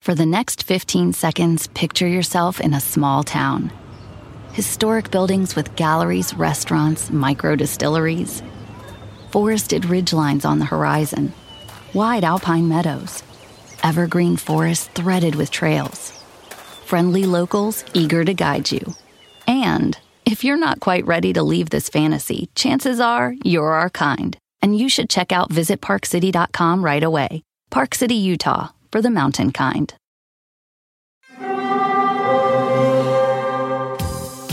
For the next 15 seconds, picture yourself in a small town. Historic buildings with galleries, restaurants, micro distilleries, forested ridgelines on the horizon, wide alpine meadows, evergreen forests threaded with trails, friendly locals eager to guide you. And if you're not quite ready to leave this fantasy, chances are you're our kind, and you should check out visitparkcity.com right away. Park City, Utah, for the mountain kind.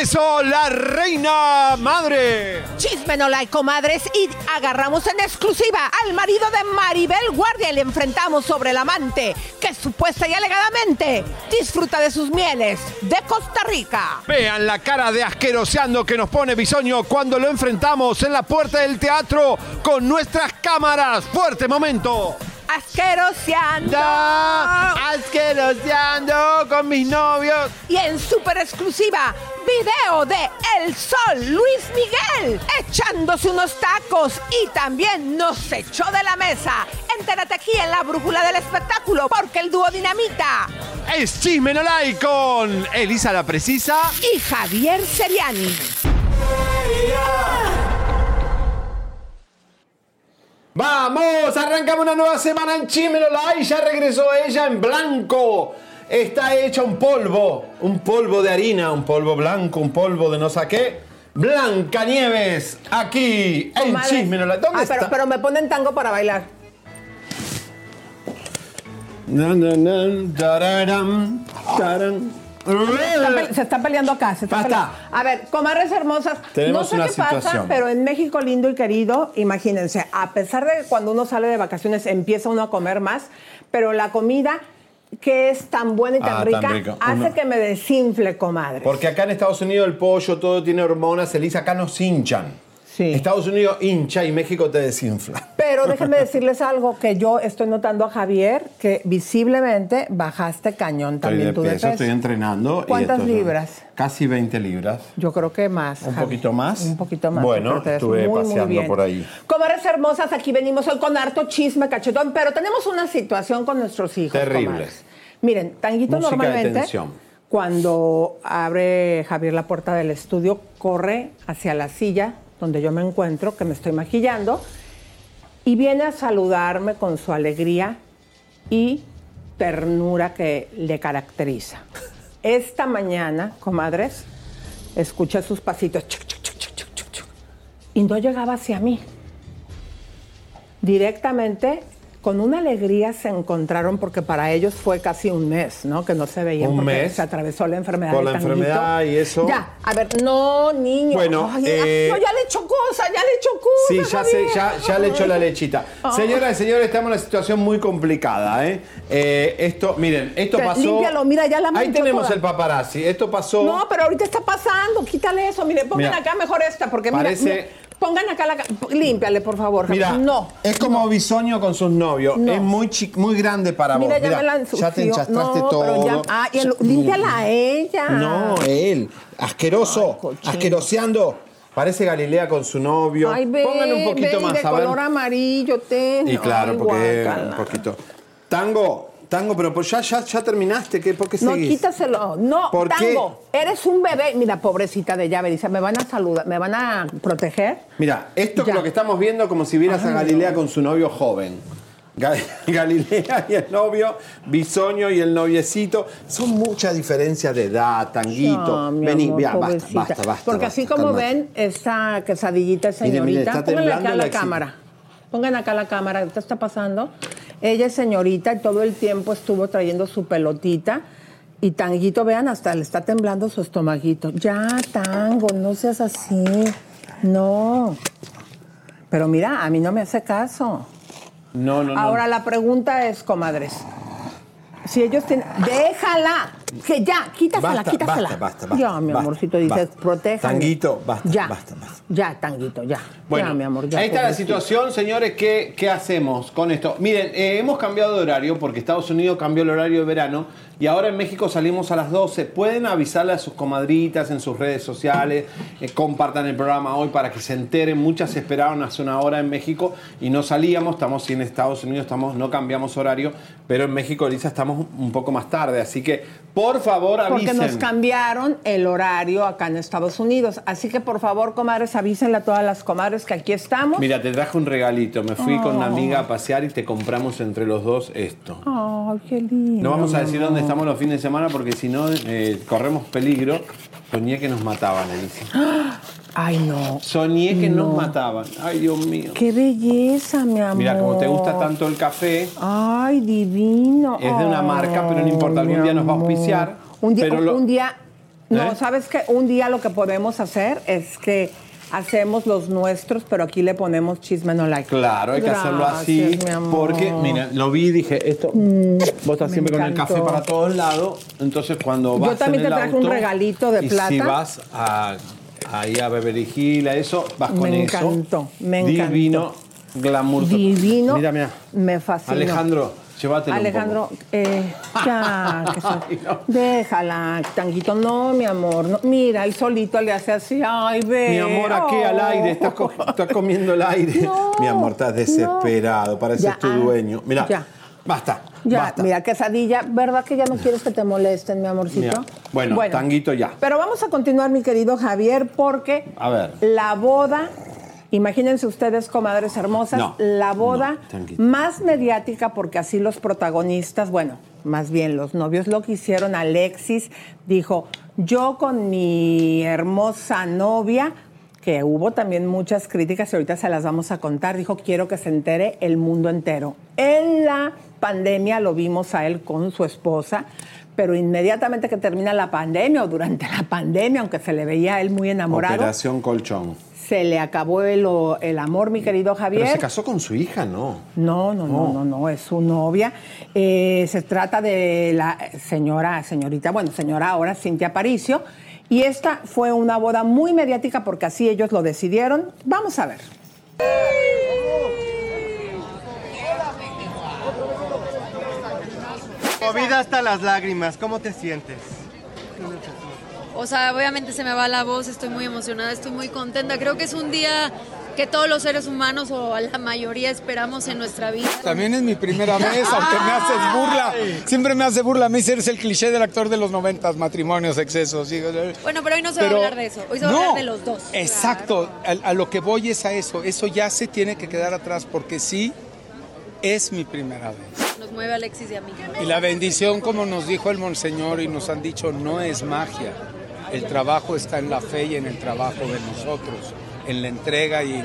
Regreso, la reina madre. Chisme no like, comadres, y agarramos en exclusiva al marido de Maribel Guardia y le enfrentamos sobre el amante que supuesta y alegadamente disfruta de sus mieles de Costa Rica. Vean la cara de asqueroseando que nos pone Bisoño cuando lo enfrentamos en la puerta del teatro con nuestras cámaras. Fuerte momento. Asqueroseando. Asqueroseando con mis novios. Y en super exclusiva, video de El Sol Luis Miguel echándose unos tacos y también nos echó de la mesa. Entérate aquí en la brújula del espectáculo porque el dúo Dinamita Es Chisme No Like con Elisa la Precisa. y Javier Seriani. Vamos, arrancamos una nueva semana en Chimenola y ya regresó ella en blanco. Está hecha un polvo, un polvo de harina, un polvo blanco, un polvo de no sé qué. Blanca Nieves, aquí en. Chismenola. ¿Dónde Ah, pero, está? pero me ponen tango para bailar. Na, na, na, tararam, taran. Se están pe- Se está peleando acá. Se está Basta. peleando. A ver, comadres hermosas, Tenemos no sé una qué pasa, pero en México lindo y querido, imagínense, a pesar de que cuando uno sale de vacaciones empieza uno a comer más, pero la comida que es tan buena y tan, Ah, tan rica, hace que me desinfle, comadre. Porque acá en Estados Unidos el pollo todo tiene hormonas, Elisa, acá nos hinchan. Sí. Estados Unidos hincha y México te desinfla. Pero déjenme decirles algo que yo estoy notando a Javier, que visiblemente bajaste cañón Estoy también de tú de peso, peso. estoy entrenando. ¿Cuántas libras? Casi 20 libras. Yo creo que más. ¿Un Javi. poquito más? Un poquito más. Bueno, estuve muy, muy paseando bien. por ahí. Comadres hermosas, aquí venimos hoy con harto chisme, cachetón, pero tenemos una situación con nuestros hijos. Terrible. comadres. Miren, Tanguito Música de normalmente, tensión. cuando abre Javier la puerta del estudio, corre hacia la silla donde yo me encuentro, que me estoy maquillando, y viene a saludarme con su alegría y ternura que le caracteriza. Esta mañana, comadres, escuché sus pasitos y no llegaba hacia mí. Directamente, con una alegría se encontraron porque para ellos fue casi un mes, ¿no? Que no se veían Un porque mes. se atravesó la enfermedad. De la Tanguito. enfermedad y eso. Ya, a ver, no, niño. Bueno, Ay, eh, no, ya le echó cosas, ya le echó Sí, cosas. ya, se, ya, ya le echó la lechita. Ay. Señoras y señores, estamos en una situación muy complicada. ¿eh? Eh, esto, miren, esto pasó. límpialo, mira, ya la Ahí tenemos toda. el paparazzi. Esto pasó. No, pero ahorita está pasando, quítale eso. Mire, pongan Mira, acá mejor esta, porque mira, parece- mira, pongan acá la. Límpiale, por favor. Mira, no. es como bisoño con sus novios. No. Es muy, chi- muy grande para Mira, vos. ya me la ya te enchastraste no, todo. Ya, ah, y el- límpiala a ella. No, él. Asqueroso. Ay, asqueroseando. Parece Galilea con su novio. Ay, ve, Pónganle un poquito ve, más, de a ver. color amarillo, ten. Y claro, Ay, porque guácala. un poquito. Tango, tango, pero pues ya, ya, ya terminaste. ¿Qué, ¿Por qué No, seguís? quítaselo. No, ¿Por qué? Tango, eres un bebé. Mira, pobrecita de llave, dice, me van a saludar, me van a proteger. Mira, esto Ya. es lo que estamos viendo como si vieras a Galilea con su novio joven. Ga- Galilea y el novio, Bisoño y el noviecito. Son muchas diferencias de edad, tanguito. Mi Vení, amor, ya, basta, basta, basta. Porque basta, así como cálmate. ven, esta quesadillita es Mire, mire, señorita. está Pónganle acá a la la cámara. Pongan acá la cámara, ¿qué está pasando? Ella es señorita y todo el tiempo estuvo trayendo su pelotita. Y Tanguito, vean, hasta le está temblando su estomaguito. Ya, Tango, no seas así. No. Pero mira, a mí no me hace caso. No, no, no. Ahora la pregunta es, comadres, Si ellos tienen. ¡Déjala! Que ya, quítasela, Basta, quítasela. basta, basta, basta, Ya, mi amorcito, dices, protéjame. Tanguito, basta, ya, basta, basta. Ya, tanguito, ya. Bueno, ya, mi amor, ya. ahí está la situación, señores. ¿Qué, qué hacemos con esto? Miren, eh, hemos cambiado de horario porque Estados Unidos cambió el horario de verano y ahora en México salimos a las 12. Pueden avisarle a sus comadritas en sus redes sociales, eh, compartan el programa hoy para que se enteren. Muchas esperaron hace una hora en México y no salíamos. Estamos en Estados Unidos, estamos, no cambiamos horario, pero en México, Elisa, estamos un poco más tarde. Así que, por favor, avisen. Porque nos cambiaron el horario acá en Estados Unidos. Así que, por favor, comadres, avísenle a todas las comadres que aquí estamos. Mira, te traje un regalito. Me fui con una amiga a pasear y te compramos entre los dos esto. Ay, qué lindo. No vamos a decir dónde estamos los fines de semana porque si no eh, corremos peligro. Soñé que nos mataban, Elisa. Ay, no. Soñé que No. nos mataban. Ay, Dios mío. Qué belleza, mi amor. Mira, como te gusta tanto el café, Ay, divino. Es de una marca, pero no importa, algún día nos va a auspiciar. Un día, pero lo- un día, no, ¿Eh? ¿sabes qué? Un día lo que podemos hacer es que hacemos los nuestros, pero aquí le ponemos chisme no like. claro, hay que hacerlo así. Porque, mira, lo vi y dije, esto, vos estás siempre con el café para todos lados. Entonces, cuando Yo vas también en te el traje un regalito de y plata. si vas a, ahí a Beverly Hills, a eso, vas con Me eso. encantó, me encantó. Divino, glamour. Divino. Mira, mira. Me fascinó. Alejandro, llévatelo un Alejandro, poco. eh, ya, que Ay, no. déjala, tanguito. No, mi amor, no. Mira, él solito le hace así, ay, ve. Mi amor, aquí Oh. al aire, estás, co- estás comiendo el aire. No, Mi amor, estás desesperado, pareces Ya, tu ah, dueño. Mira, ya. Basta, Ya, basta. mira, quesadilla, ¿verdad que ya no quieres que te molesten, mi amorcito? Mira, bueno, tanguito ya. Pero vamos a continuar, mi querido Javier, porque A ver. la boda, imagínense ustedes, comadres hermosas, No, la boda no, más mediática, porque así los protagonistas, bueno, más bien los novios lo que hicieron, Alexis dijo, yo con mi hermosa novia, que hubo también muchas críticas y ahorita se las vamos a contar, dijo, quiero que se entere el mundo entero. En la pandemia lo vimos a él con su esposa, pero inmediatamente que termina la pandemia o durante la pandemia, aunque se le veía a él muy enamorado, Operación Colchón. se le acabó el, el amor, mi querido Javier. Pero se casó con su hija, ¿no? No, no, no, no, no, es su novia. Eh, se trata de la señora, señorita, bueno, señora ahora, Cintia Aparicio. Y esta fue una boda muy mediática porque así ellos lo decidieron. Vamos a ver. Movida hasta las lágrimas, ¿cómo te sientes? O sea, obviamente se me va la voz, estoy muy emocionada, estoy muy contenta. Creo que es un día que todos los seres humanos o la mayoría esperamos en nuestra vida. También es mi primera vez, aunque me haces burla. Siempre me hace burla. A mí eres el cliché del actor de los noventas, matrimonios, excesos. y- Bueno, pero hoy no se va a hablar de eso, hoy se va a No, hablar de los dos. Exacto, a, a lo que voy es a eso. Eso ya se tiene que quedar atrás porque sí es mi primera vez. Nos mueve Alexis y a mí. Y la bendición, como nos dijo el monseñor y nos han dicho, no es magia. El trabajo está en la fe y en el trabajo de nosotros, en la entrega y,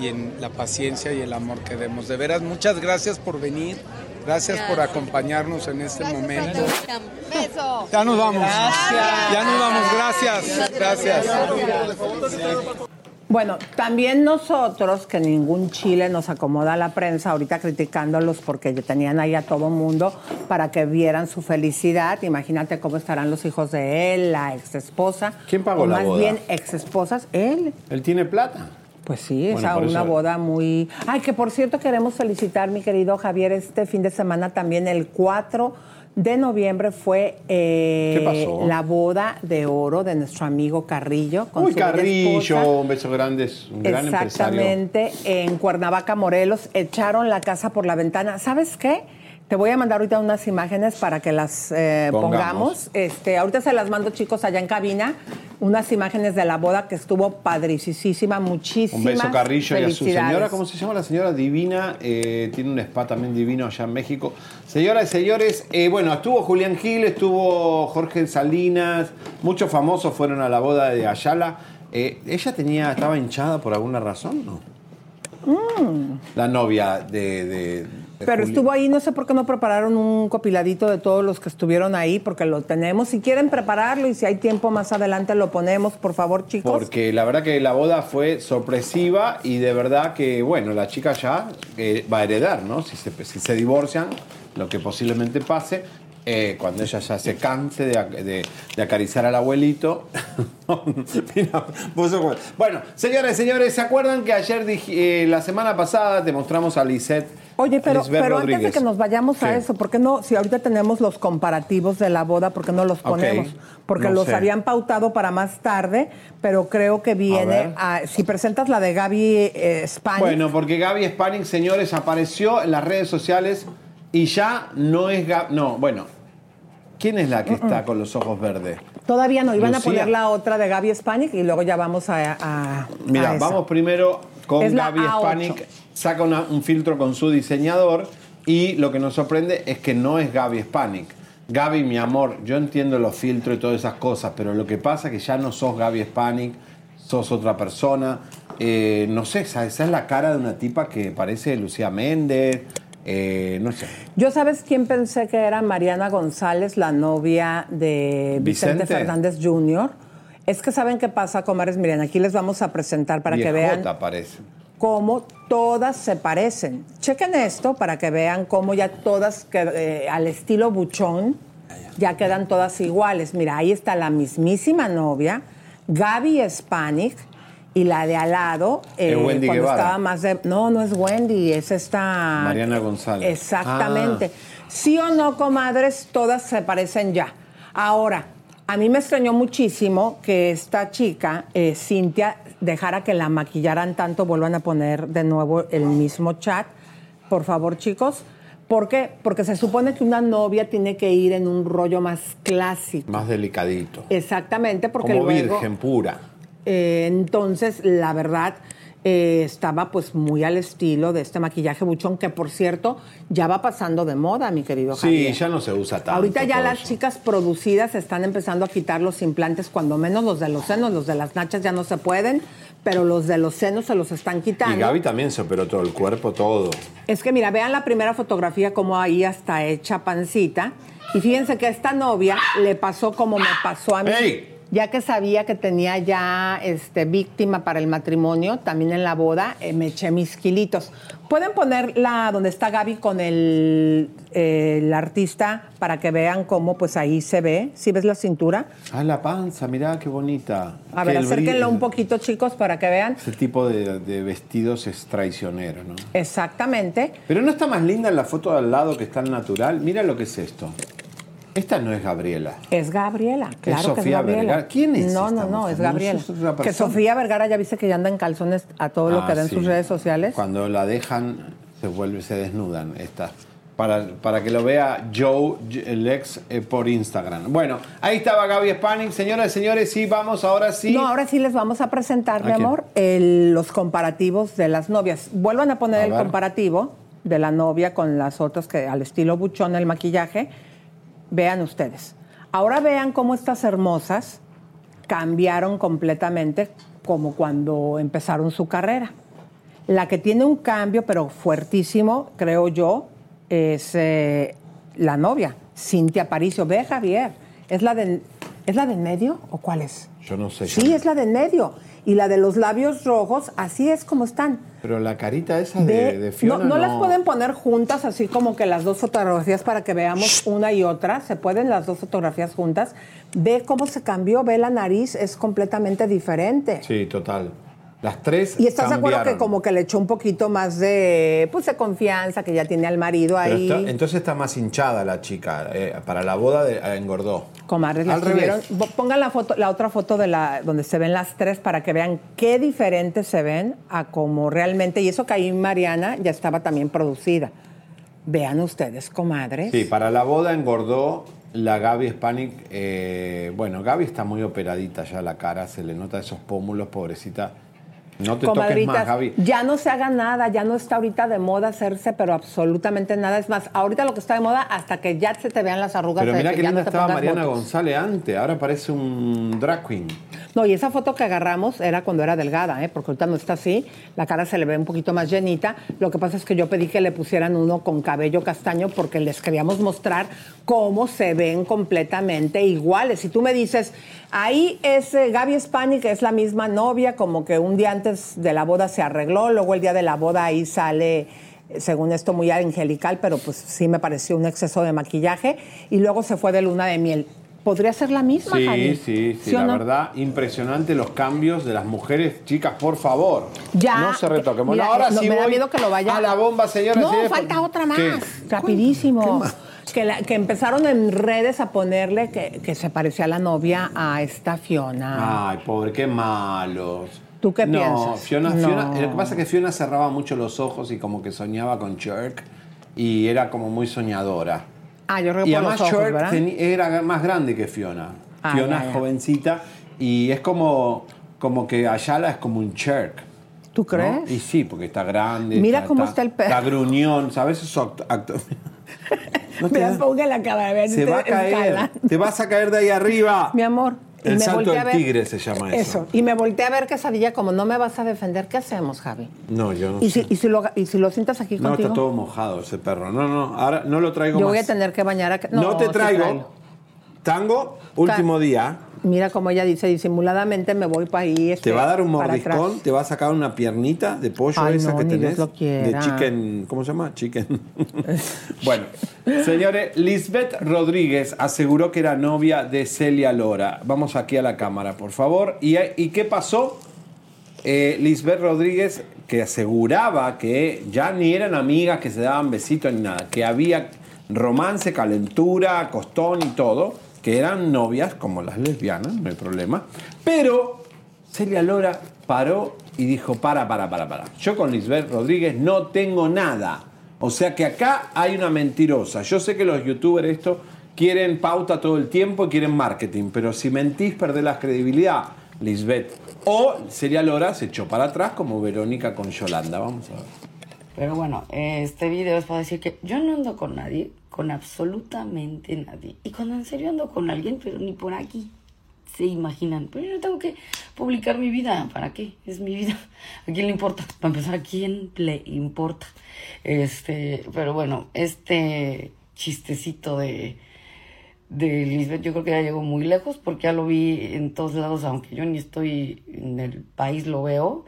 y en la paciencia y el amor que demos. De veras, muchas gracias por venir, gracias por acompañarnos en este momento. Beso. Ya nos vamos. Ya nos vamos, gracias. Gracias. Bueno, también nosotros, que ningún Chile nos acomoda a la prensa, ahorita criticándolos porque tenían ahí a todo mundo para que vieran su felicidad. Imagínate cómo estarán los hijos de él, la ex esposa. ¿Quién pagó o la más boda? bien ex esposas, él. Él tiene plata. Pues sí, es Bueno, por una eso- boda muy... Ay, que por cierto queremos felicitar, mi querido Javier, este fin de semana también, el 4 de noviembre fue eh, la boda de oro de nuestro amigo Carrillo. Con Uy, su Carrillo, un beso grande, es un gran empresario. Exactamente, en Cuernavaca, Morelos, echaron la casa por la ventana. ¿Sabes qué? Te voy a mandar ahorita unas imágenes para que las eh, Pongamos. pongamos. Este, ahorita se las mando, chicos, allá en cabina. Unas imágenes de la boda que estuvo padricísima, muchísimas Un beso Carrillo y a su señora, ¿cómo se llama la señora? Divina, eh, tiene un spa también divino allá en México. Señoras y señores, eh, bueno, estuvo Julián Gil, estuvo Jorge Salinas, muchos famosos fueron a la boda de Ayala. ¿Ella tenía, estaba hinchada por alguna razón? No. La novia de... Mm. Pero estuvo ahí, no sé por qué no prepararon un copiladito de todos los que estuvieron ahí, porque lo tenemos. Si quieren prepararlo y si hay tiempo más adelante lo ponemos, por favor, chicos. Porque la verdad que la boda fue sorpresiva y de verdad que, bueno, la chica ya eh, va a heredar, ¿no? Si se, si se divorcian, lo que posiblemente pase, eh, cuando ella ya se canse de, de- de acariciar al abuelito. Mira, vos sos- bueno, señores, señores, ¿se acuerdan que ayer, dije- eh, la semana pasada, te mostramos a Lisette? Oye, pero, Lisbeth pero antes de que nos vayamos a eso, ¿por qué no? Si ahorita tenemos los comparativos de la boda, ¿por qué no los ponemos? Porque no los sé. habían pautado para más tarde, pero creo que viene. a- si presentas la de Gaby eh, Bueno, porque Gaby Spanning, señores, apareció en las redes sociales y ya no es Gaby. No, bueno. ¿Quién es la que está con los ojos verdes? todavía no. Iban Lucía. a poner la otra de Gaby Spanic y luego ya vamos a. a- Mira, a vamos primero con Gaby A8. Spanik. Saca una- un filtro con su diseñador y lo que nos sorprende es que no es Gaby Spanik. Gaby, mi amor, yo entiendo los filtros y todas esas cosas, pero lo que pasa es que ya no sos Gaby Spanik, sos otra persona. Eh, no sé, esa, esa es la cara de una tipa que parece Lucía Méndez. Eh, no sé. Yo sabes quién pensé que era Mariana González, la novia de Vicente, Vicente. Fernández Jr. Es que saben qué pasa, comadres. Miren, aquí les vamos a presentar para que vean parece. cómo todas se parecen. Chequen esto para que vean cómo ya todas, eh, al estilo buchón, ya quedan todas iguales. Mira, ahí está la mismísima novia, Gaby Spanik, y la de al lado, eh, Wendy cuando Guevara. estaba más de... No, no es Wendy, es esta... Mariana González. Exactamente. Ah. Sí o no, comadres, todas se parecen ya. Ahora, a mí me extrañó muchísimo que esta chica, eh, Cintia, dejara que la maquillaran tanto. Vuelvan a poner de nuevo el mismo chat. Por favor, chicos. ¿Por qué? Porque se supone que una novia tiene que ir en un rollo más clásico. Más delicadito. Exactamente, porque Como luego... virgen pura. Eh, entonces, la verdad, eh, estaba pues muy al estilo de este maquillaje buchón, que por cierto, ya va pasando de moda, mi querido Sí, Javier. ya no se usa tanto. Ahorita ya las eso. chicas producidas están empezando a quitar los implantes, cuando menos los de los senos, los de las nachas ya no se pueden, pero los de los senos se los están quitando. Y Gaby también se operó todo el cuerpo, todo. Es que mira, vean la primera fotografía como ahí está hecha pancita. Y fíjense que a esta novia le pasó como me pasó a mí. ¡Ey! Ya que sabía que tenía ya este, víctima para el matrimonio, también en la boda, eh, me eché mis kilitos. Pueden poner la donde está Gaby con el, eh, el artista para que vean cómo pues ahí se ve. ¿Sí ves la cintura? Ah, la panza, mirá qué bonita. A ver, acérquenlo un poquito, chicos, para que vean. Ese tipo de, de vestidos es traicionero, ¿no? Exactamente. Pero no está más linda en la foto de al lado que está el natural. Mira lo que es esto. Esta no es Gabriela. Es Gabriela, claro que es Sofía Gabriela. Vergara. ¿Quién es No, esta no, no, es Gabriela. que. Sofía Vergara ya viste que ya anda en calzones a todo lo Ah, que da en sí. sus redes sociales. Cuando la dejan, se vuelve, se desnudan estas. Para, para que lo vea Joe Lex eh, por Instagram. Bueno, ahí estaba Gaby Spanning. Señoras y señores, sí, vamos ahora sí. No, ahora sí les vamos a presentar, mi amor, el- los comparativos de las novias. Vuelvan a poner A el ver. comparativo de la novia con las otras que al estilo buchón el maquillaje. Vean ustedes. Ahora vean cómo estas hermosas cambiaron completamente como cuando empezaron su carrera. La que tiene un cambio, pero fuertísimo, creo yo, es eh, la novia, Cintia Paricio. Ve, Javier, ¿es la, de, ¿es la de medio o cuál es? Yo no sé. Sí, es la de medio. Y la de los labios rojos, así es como están. Pero la carita esa de, de Fiona. no, no las pueden poner juntas, así como que las dos fotografías para que veamos una y otra. Se pueden las dos fotografías juntas. Ve cómo se cambió, ve la nariz, es completamente diferente. Sí, total. Las tres. Y estás de acuerdo que como que le echó un poquito más de, pues, de confianza, que ya tiene al marido ahí. está- entonces está más hinchada la chica. eh, para la boda de- eh, engordó. Comadres, Al las tuvieron- revés. Bo- Pongan la foto, la otra foto de la donde se ven las tres para que vean qué diferentes se ven a como realmente. Y eso que ahí Mariana ya estaba también producida. Vean ustedes, comadres. Sí, para la boda engordó la Gaby Spanik. eh, bueno, Gaby está muy operadita ya la cara, se le nota esos pómulos, pobrecita. No te toques más, Gaby. ya no se haga nada, ya no está ahorita de moda hacerse, pero absolutamente nada. Es más, ahorita lo que está de moda, hasta que ya se te vean las arrugas. Pero mira que linda no estaba Mariana. González antes, ahora parece un drag queen. No, y esa foto que agarramos era cuando era delgada, ¿eh? porque ahorita no está así, la cara se le ve un poquito más llenita. Lo que pasa es que yo pedí que le pusieran uno con cabello castaño porque les queríamos mostrar cómo se ven completamente iguales. Si tú me dices, ahí es eh, Gaby Spani, que es la misma novia, como que un día antes de la boda se arregló, luego el día de la boda ahí sale según esto muy angelical, pero pues sí me pareció un exceso de maquillaje. Y luego se fue de luna de miel. ¿Podría ser la misma, Sí, Javi? sí, sí, o la no? verdad, impresionante los cambios de las mujeres. Chicas, por favor, Ya. no se retoquen. Bueno, Mira, ahora no, sí me da voy miedo que lo vaya a la bomba, señora. No, falta otra más. Rapidísimo. Que, la- que empezaron en redes a ponerle que, que se parecía la novia a esta Fiona. Ay, pobre, qué malos. ¿Tú qué no, piensas? Fiona, No. Fiona, lo que pasa es que Fiona cerraba mucho los ojos y como que soñaba con Cherk y era como muy soñadora. Ah, yo creo Y por además los ojos, ¿verdad? era más grande que Fiona. Ah, Fiona ya, es jovencita y es como, como que Ayala es como un Cherk. ¿Tú ¿no? crees? Y sí, porque está grande. Mira cómo está el perro. Está gruñón, ¿sabes? Act- acto- ¿No te da? ponga la cara, ver, Se va a caer. Te vas a caer de ahí arriba. Mi amor. y El me salto volteé a del ver- tigre se llama eso. Y me volteé a ver quesadilla, como no me vas a defender, ¿qué hacemos, Javi? No, yo no ¿Y sé. si, y, si lo, ¿Y si lo sientas aquí No, contigo? está todo mojado ese perro. No, no, ahora no lo traigo Yo más. voy a tener que bañar a... No, te sí, traigo. Tango, último día. Mira como ella dice, disimuladamente me voy para ahí. este, Te va a dar un mordiscón, te va a sacar una piernita de pollo Ay, esa no, que tenés. lo de chicken, ¿cómo se llama? Chicken. bueno, señores, Lisbeth Rodríguez aseguró que era novia de Celia Lora. Vamos aquí a la cámara, por favor. ¿Y, y qué pasó? Eh, Lisbeth Rodríguez que aseguraba que ya ni eran amigas, que se daban besitos ni nada, que había romance, calentura, costón y todo, que eran novias como las lesbianas, no hay problema. Pero Celia Lora paró y dijo, para, para, para, para. Yo con Lisbeth Rodríguez no tengo nada. O sea que acá hay una mentirosa. Yo sé que los youtubers esto quieren pauta todo el tiempo quieren marketing, pero si mentís perdés la credibilidad, Lisbeth. O Celia Lora se echó para atrás como Verónica con Yolanda. Vamos a ver. Pero bueno, este video es para decir que yo no ando con nadie, con absolutamente nadie. Y cuando en serio ando con alguien, pero ni por aquí se imaginan. Pero yo no tengo que publicar mi vida. ¿Para qué? Es mi vida. ¿A quién le importa? Para empezar, ¿a quién le importa? Este, pero bueno, este chistecito de, de Lisbeth yo creo que ya llegó muy lejos porque ya lo vi en todos lados, aunque yo ni estoy en el país, lo veo.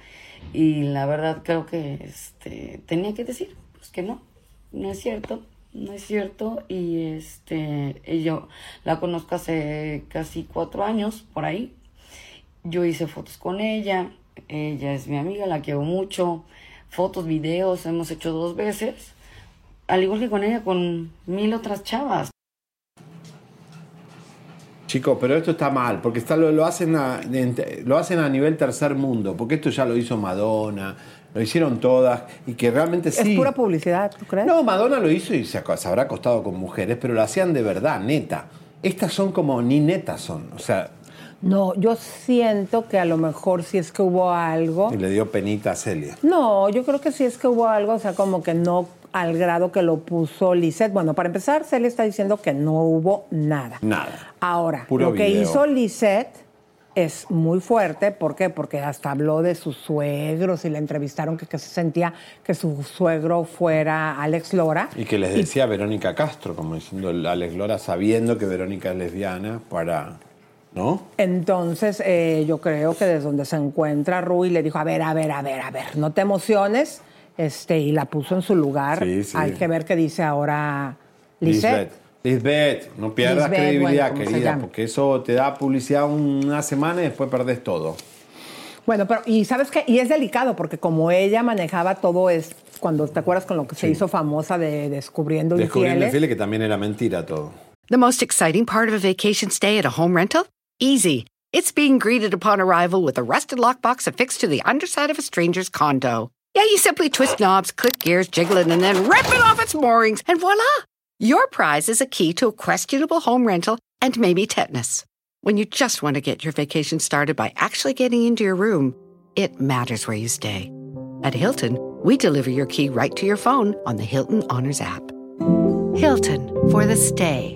Y la verdad creo que este, tenía que decir pues que no, no es cierto, no es cierto. Y este, yo la conozco hace casi cuatro años, por ahí. Yo hice fotos con ella, ella es mi amiga, la quiero mucho. Fotos, videos, hemos hecho dos veces. Al igual que con ella, con mil otras chavas. Chicos, pero esto está mal, porque está, lo, lo hacen a, lo hacen a nivel tercer mundo, porque esto ya lo hizo Madonna, lo hicieron todas, y que realmente sí. Es pura publicidad, ¿tú crees? No, Madonna lo hizo y se, habrá acostado con mujeres, pero lo hacían de verdad, neta. Estas son como ni netas son, o sea, No, yo siento que a lo mejor si es que hubo algo. y le dio penita a Celia. No, yo creo que sí es que hubo algo, o sea, como que no al grado que lo puso Lisette. Bueno, para empezar, Celia está diciendo que no hubo nada. Nada. Ahora, Puro lo que hizo Lisette es muy fuerte. ¿Por qué? Porque hasta habló de sus suegros y le entrevistaron que, que se sentía que su suegro fuera Alex Lora. Y que les decía Verónica Castro, como diciendo Alex Lora, sabiendo que Verónica es lesbiana, para. ¿No? Entonces, eh, yo creo que desde donde se encuentra Rui le dijo, a ver, a ver, a ver, a ver, no te emociones, este, y la puso en su lugar. Sí, sí. Hay que ver qué dice ahora Lisette. Lisbeth, no pierdas Lisbeth, credibilidad, bueno, ¿cómo se querida, porque eso te da publicidad una semana y después perdés todo. Bueno, pero, y sabes qué, y es delicado, porque como ella manejaba todo es, cuando te acuerdas con lo que se hizo famosa de descubriendo, Descubriendo infieles. infieles que también era mentira todo. The most exciting part of a vacation stay at a home rental? Easy. It's being greeted upon arrival with a rusted lockbox affixed to the underside of a stranger's condo. Yeah, you simply twist knobs, click gears, jiggle it, and then rip it off its moorings, and voila! Your prize is a key to a questionable home rental and maybe tetanus. When you just want to get your vacation started by actually getting into your room, it matters where you stay. At Hilton, we deliver your key right to your phone on the Hilton Honors app. Hilton for the stay.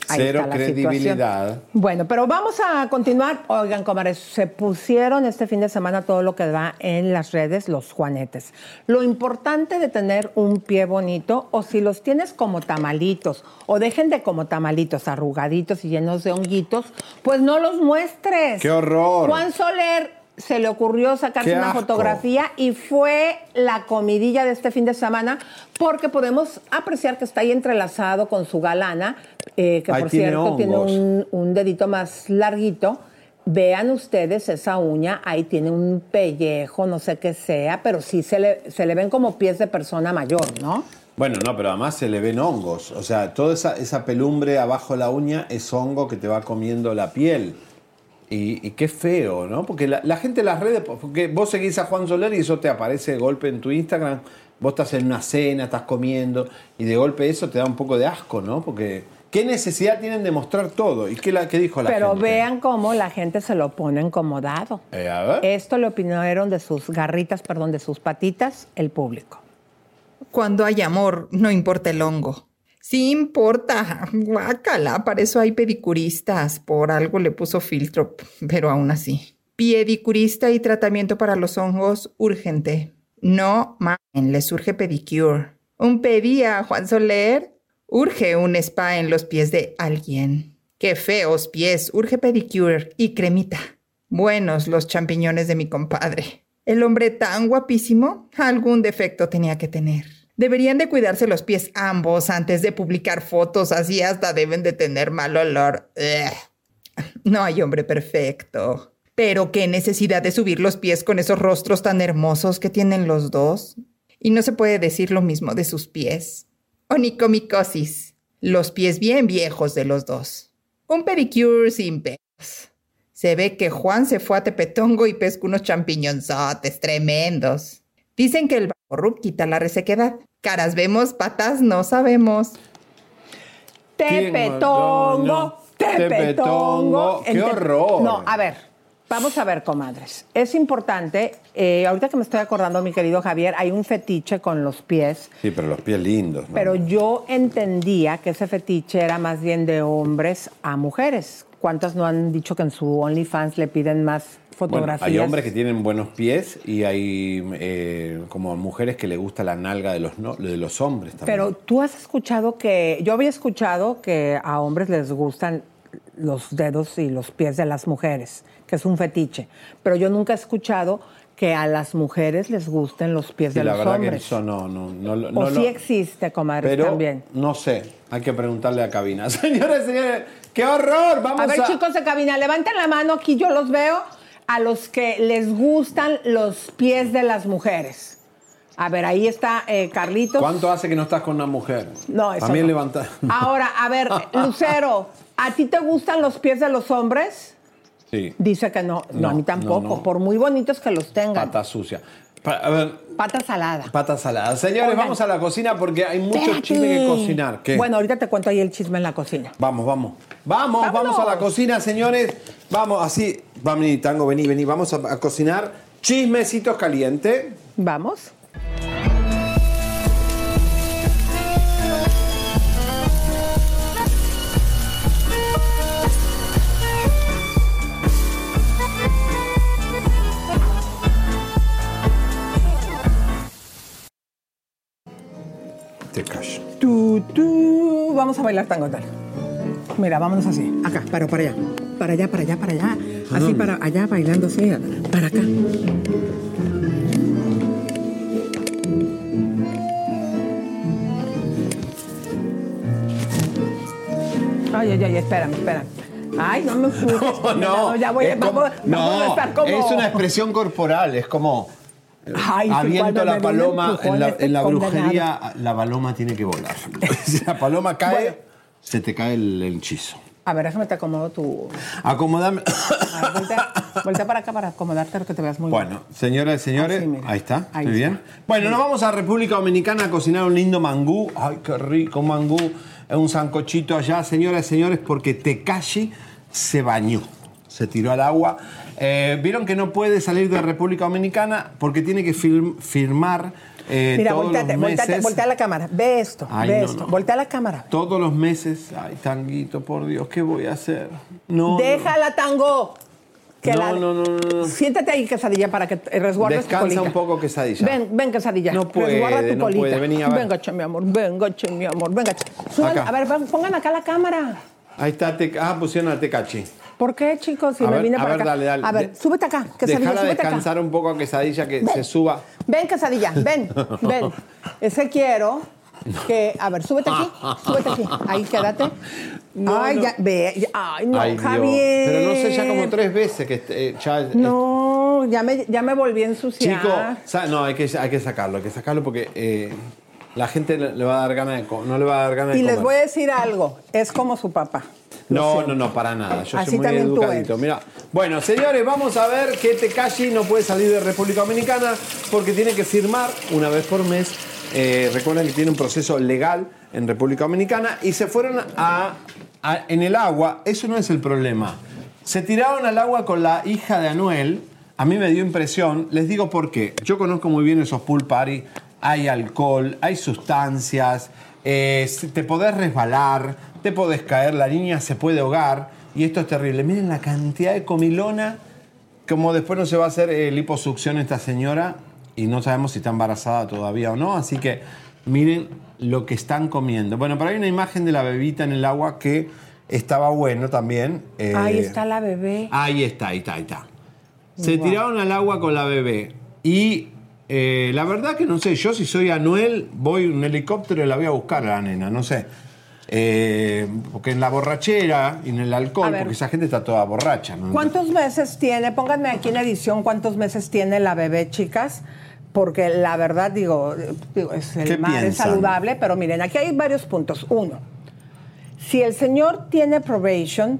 Ahí Cero está la credibilidad. situación. Bueno, pero vamos a continuar. Oigan, comadres, se pusieron este fin de semana todo lo que da en las redes los juanetes. Lo importante de tener un pie bonito, o si los tienes como tamalitos, o dejen de como tamalitos, arrugaditos y llenos de honguitos, pues no los muestres. ¡Qué horror! Juan Soler se le ocurrió sacarse ¡Qué una asco! fotografía y fue la comidilla de este fin de semana porque podemos apreciar que está ahí entrelazado con su galana, eh, que Ahí por tiene cierto tiene un, un dedito más larguito. Vean ustedes esa uña, ahí tiene un pellejo, no sé qué sea, pero sí se le, se le ven como pies de persona mayor, ¿no? Bueno, no, pero además se le ven hongos. O sea, toda esa, esa pelumbre abajo de la uña es hongo que te va comiendo la piel. Y, y qué feo, ¿no? Porque la, la gente en las redes, porque vos seguís a Juan Soler y eso te aparece de golpe en tu Instagram. Vos estás en una cena, estás comiendo y de golpe eso te da un poco de asco, ¿no? Porque ¿qué necesidad tienen de mostrar todo? ¿Y qué, la, qué dijo la Pero gente? vean cómo la gente se lo pone incomodado. Eh, a ver. Esto le opinaron de sus garritas, perdón, de sus patitas, el público. Cuando hay amor, no importa el hongo. Sí importa. Guácala, para eso hay pedicuristas. Por algo le puso filtro, pero aún así. Pedicurista y tratamiento para los hongos urgente. No mamen, les urge pedicure. Un pedi a Juan Soler. Urge un spa en los pies de alguien. Qué feos pies, urge pedicure y cremita. Buenos los champiñones de mi compadre. El hombre tan guapísimo, algún defecto tenía que tener. Deberían de cuidarse los pies ambos antes de publicar fotos, así hasta deben de tener mal olor. No hay hombre perfecto. Pero qué necesidad de subir los pies con esos rostros tan hermosos que tienen los dos. Y no se puede decir lo mismo de sus pies. Onicomicosis. Los pies bien viejos de los dos. Un pedicure sin pelos. Se ve que Juan se fue a Tepetongo y pescó unos champiñonzotes tremendos. Dicen que el vaporrup quita la resequedad. Caras vemos, patas no sabemos. Tepetongo, tepetongo. ¡Qué horror! No, a ver, vamos a ver, comadres. Es importante, eh, ahorita que me estoy acordando, mi querido Javier, hay un fetiche con los pies, Sí, pero los pies lindos, ¿no? pero yo entendía que ese fetiche era más bien de hombres a mujeres. ¿Cuántas no han dicho que en su OnlyFans le piden más Bueno, fotografías? hay hombres que tienen buenos pies y hay eh, como mujeres que le gusta la nalga de los, no- de los hombres también. Pero tú has escuchado que, yo había escuchado que a hombres les gustan los dedos y los pies de las mujeres, que es un fetiche. Pero yo nunca he escuchado que a las mujeres les gusten los pies Sí, de la los verdad que hombres. eso no, no, no, lo- o no sí existe, comadres, pero también. no sé, hay que preguntarle a cabina. Señores, señores, ¡qué horror! Vamos A a... ver, chicos de cabina, levanten la mano, aquí yo los veo, a los que les gustan los pies de las mujeres. A ver, ahí está eh, Carlitos. ¿Cuánto hace que no estás con una mujer? No, eso También no. levanta. Ahora, a ver, Lucero, ¿a ti te gustan los pies de los hombres? Sí, Dice que no. No, No, a mí tampoco, no, por muy bonitos que los tengan. pata sucia. Pa- a ver, Pata salada. pata salada. Señores, Oigan. vamos a la cocina porque hay mucho Espérate. chisme que cocinar. ¿Qué? Bueno, ahorita te cuento ahí el chisme en la cocina. Vamos, vamos. Vamos, Vámonos. vamos a la cocina, señores. Vamos, así. Vamos, Tango, vení, vení. Vamos a, a cocinar chismecitos calientes. Vamos. Tú. Vamos a bailar tango tal. Mira, vámonos así. Acá, para, para allá. Para allá, para allá, para allá. Así para allá, bailando así. Para acá. Ay, ay, ay, espérame, espérame. Ay, no me fui. No, ya voy, es como- vamos, vamos a no, estar como... es una expresión corporal, es como Ay, sí, aviento la paloma en la, en la brujería, la paloma tiene que volar. si la paloma cae, Bueno. se te cae el, el hechizo. A ver, déjame te acomodo tu... Acomodame. A ver, voltea, voltea para acá para acomodarte que te veas muy bien. Bueno, señoras y señores, Así, mira. ahí está, Ahí ¿estoy está. bien? Bueno, nos vamos a República Dominicana a cocinar un lindo mangú. Ay, qué rico mangú. Un sancochito allá, señoras y señores, porque Tekashi se bañó, se tiró al agua. Eh, Vieron que no puede salir de República Dominicana porque tiene que fir- firmar eh, Mira, todos volteate, los volteate, meses. voltea a la cámara. Ve esto, Ay, ve no, esto. no. Voltea la cámara. Todos los meses. Ay, tanguito, por Dios, ¿qué voy a hacer? No. no. Déjala, tango. Que No, la- no, no, no, no. Siéntate ahí, quesadilla, para que resguardes tu Descansa colita. un poco, quesadilla. Ven, ven, quesadilla. No puede, Resguarda tu no colita. puede. Vení, a ver. Venga, che, mi amor. Venga, che, mi amor. Venga, che. Suban- a ver, pongan acá la cámara. Ahí está, Te- ah, pusieron a Tecachi. ¿Por qué, chicos? Si A me ver, vine a para ver, acá. dale, dale. A ver, súbete acá, quesadilla, súbete acá. descansar un poco a quesadilla que se suba. Ven, quesadilla, ven, ven. Ese quiero que, a ver, súbete aquí, súbete aquí. Ahí, quédate. ay, no. ya, ve, ay, no, Ay. Javier. Pero no sé, ya como tres veces que eh, ya. No, ya me, ya me volví a ensuciar. Chico, no, hay que, hay que sacarlo, hay que sacarlo porque eh, la gente le, le va a dar ganas de no le va a dar ganas de Y les voy a decir algo, es como su papá. No, no, no, para nada. Yo Así soy muy educadito. Mira, bueno, señores, vamos a ver que Tekashi no puede salir de República Dominicana porque tiene que firmar una vez por mes. Eh, recuerden que tiene un proceso legal en República Dominicana y se fueron a, a- en el agua. Eso no es el problema. Se tiraron al agua con la hija de Anuel. A mí me dio impresión. Les digo por qué. Yo conozco muy bien esos pool party. Hay alcohol, hay sustancias, eh, te podés resbalar, te podés caer, la niña se puede ahogar. Y esto es terrible. Miren la cantidad de comilona. Como después no se va a hacer eh, liposucción esta señora y no sabemos si está embarazada todavía o no. Así que miren lo que están comiendo. Bueno, pero hay una imagen de la bebita en el agua que estaba bueno también. eh, Ahí está la bebé. Ahí está, ahí está, ahí está. Se tiraron al agua con la bebé. Y eh, la verdad que no sé, yo si soy Anuel, voy en un helicóptero y la voy a buscar a la nena, no sé. Eh, porque en la borrachera y en el alcohol, porque esa gente está toda borracha. ¿no? ¿Cuántos meses tiene? Pónganme aquí en edición cuántos meses tiene la bebé, chicas. Porque la verdad, digo, digo, es ¿Qué el mar es saludable, pero miren, aquí hay varios puntos. Uno, si el señor tiene probation,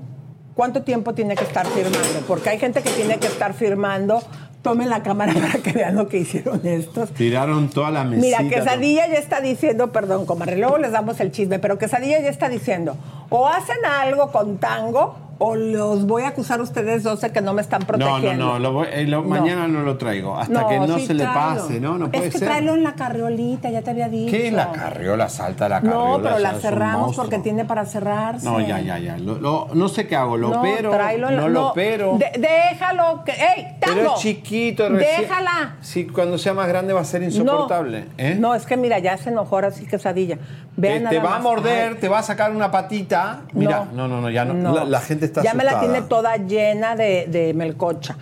¿cuánto tiempo tiene que estar firmando? Porque hay gente que tiene que estar firmando. Tomen la cámara para que vean lo que hicieron estos. Tiraron toda la mesita. Mira, Quesadilla ya está diciendo, perdón, comadre, luego les damos el chisme, pero Quesadilla ya está diciendo, o hacen algo con tango, o los voy a acusar a ustedes 12 que no me están No, protegiendo. no, no, lo voy- eh, lo- No. mañana no lo traigo. Hasta que no sí, se le pase, ¿no? No puede Es que ser. tráelo en la carriolita, ya te había dicho. ¿Qué? La carriola, salta la carriola. No, pero la es cerramos porque tiene para cerrarse. No, ya, ya, ya. Lo- lo- no sé qué hago, lo no, la- no lo opero. de- déjalo que. ¡Ey, tango! Pero es chiquito, recién. Déjala. Sí, cuando sea más grande va a ser insoportable. No, ¿eh? no, es que mira, ya se enojó ahora sí quesadilla. Que Vean te nada va a morder, Ay, te va a sacar una patita. Mira, no, no, no, ya no. no. La, la gente está Ya me la tiene toda llena de, de melcocha.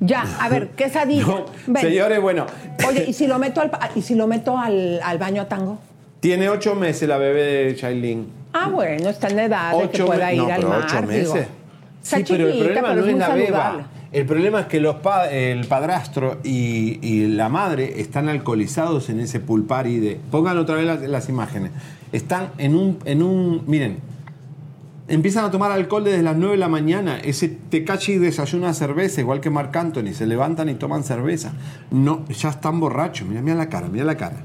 Ya, a ver, quesadilla. No, Ven. señores, bueno. Oye, ¿y si lo meto al, y si lo meto al, al baño a tango? Tiene ocho meses la bebé de Chailin. Ah, bueno, está en edad de que pueda ir no, al pero mar. ocho digo. meses. Está sí, pero el problema pero no es la saludable. beba. El problema es que los pa- el padrastro y, y la madre están alcoholizados en ese pulpari de. Pongan otra vez las, las imágenes. Están en un, en un. Miren. Empiezan a tomar alcohol desde las 9 de la mañana. Ese Tecachi desayuna cerveza, igual que Marc Anthony. Se levantan y toman cerveza. No, ya están borrachos. Mira, mira la cara, mira la cara.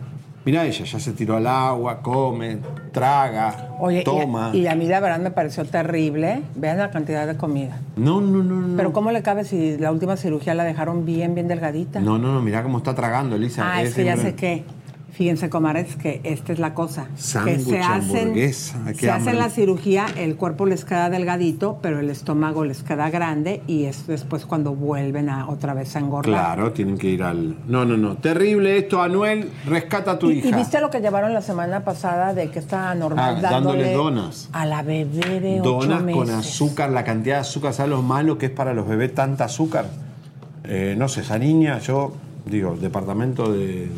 Mira ella, ya se tiró al agua, come, traga, Oye, toma. Y, a mí la verdad me pareció terrible. Vean la cantidad de comida. No, no, no, no. Pero ¿cómo le cabe si la última cirugía la dejaron bien, bien delgadita? No, no, no, mira cómo está tragando, Elisa. Ah, es que ya sé qué. Fíjense, comadres, que esta es la cosa. que Sándwich, se hacen, hamburguesa, qué se hacen la cirugía, el cuerpo les queda delgadito, pero el estómago les queda grande y es después cuando vuelven a otra vez a engordar. Claro, tienen que ir al. No, no, no. Terrible esto, Anuel. Rescata a tu ¿Y, hija. y viste lo que llevaron la semana pasada de que esta normal Ah, dándole donas. a la bebé de ocho Donas con meses? azúcar, la cantidad de azúcar, ¿sabes lo malo que es para los bebés tanta azúcar? Eh, no sé, esa niña, yo digo, departamento de.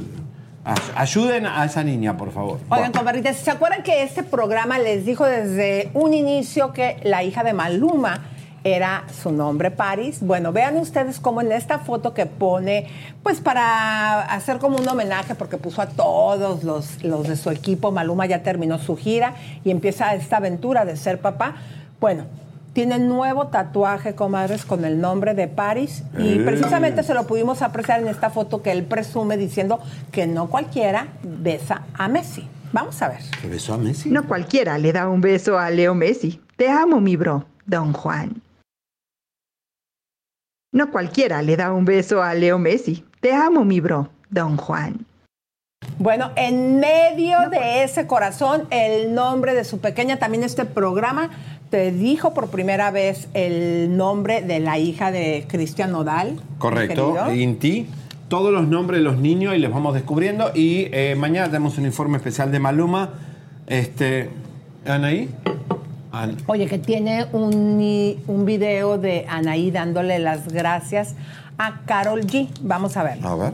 Ay- Ayuden a esa niña, por favor. Oigan, compadritas, ¿se acuerdan que este programa les dijo desde un inicio que la hija de Maluma era su nombre Paris. Bueno, vean ustedes cómo en esta foto que pone, pues para hacer como un homenaje, porque puso a todos los, los de su equipo, Maluma ya terminó su gira y empieza esta aventura de ser papá. Bueno, tiene nuevo tatuaje, comadres, con el nombre de Paris. Y Eh. precisamente se lo pudimos apreciar en esta foto que él presume diciendo que no cualquiera besa a Messi. Vamos a ver. ¿Se besó a Messi? No cualquiera le da un beso a Leo Messi. Te amo, mi bro, Don Juan. No cualquiera le da un beso a Leo Messi. Te amo, mi bro, Don Juan. Bueno, en medio de ese corazón, el nombre de su pequeña, también este programa te dijo por primera vez el nombre de la hija de Cristian Nodal. Correcto. Inti. Todos los nombres de los niños y les vamos descubriendo. Y eh, mañana tenemos un informe especial de Maluma. Este, ¿Anaí? An- Oye, que tiene un, un video de Anaí dándole las gracias a Carol G. Vamos a verlo. A ver.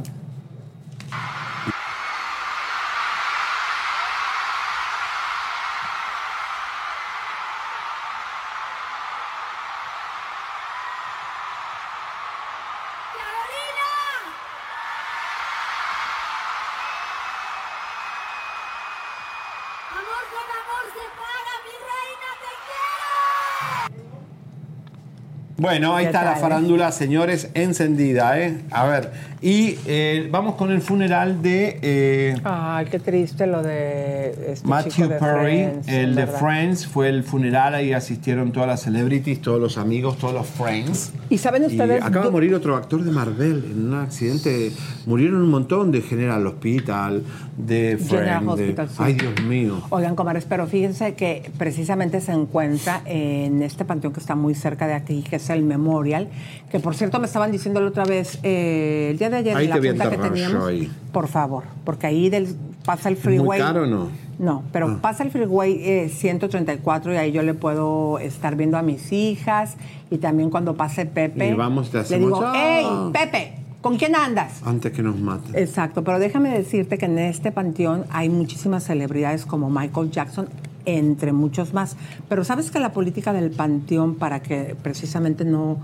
Bueno, ahí ¿Qué está la farándula, señores, encendida, ¿eh? A ver, y eh, vamos con el funeral de eh, Ay, qué triste lo de este Matthew de Perry, Friends, el de ¿verdad? Friends. Fue el funeral, ahí asistieron todas las celebrities, todos los amigos, todos los Friends. ¿Y saben ustedes acaba de morir otro actor de Marvel en un accidente. Murieron un montón de General Hospital, de Friends. de- Hospital, sí. Ay, Dios mío. Oigan, comadres, pero fíjense que precisamente se encuentra en este panteón que está muy cerca de aquí, que es el Memorial, que por cierto me estaban diciendo la otra vez, eh, el día de ayer, Ahí la te junta que teníamos, ahí. por favor, porque ahí del, pasa el ¿Muy freeway. caro o no? No, pero Ah. pasa el freeway eh, 134 y ahí yo le puedo estar viendo a mis hijas y también cuando pase Pepe, Y vamos te le hacemos, digo, "Ah". ¡Hey, Pepe! ¿Con quién andas? Antes que nos maten. Exacto, pero déjame decirte que en este panteón hay muchísimas celebridades como Michael Jackson, entre muchos más. Pero sabes que la política del panteón para que precisamente no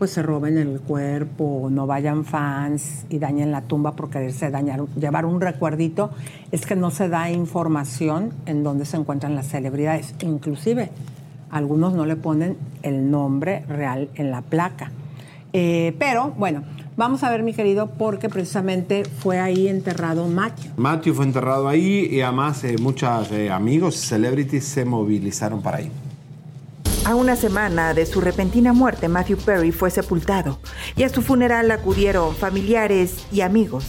pues se roben el cuerpo, no vayan fans y dañen la tumba por quererse llevar un recuerdito, es que no se da información en dónde se encuentran las celebridades. Inclusive, algunos no le ponen el nombre real en la placa. Eh, pero bueno, vamos a ver, mi querido, porque precisamente fue ahí enterrado Matthew. Matthew fue enterrado ahí y además eh, muchos eh, amigos, celebrities se movilizaron para ahí. A una semana de su repentina muerte, Matthew Perry fue sepultado y a su funeral acudieron familiares y amigos,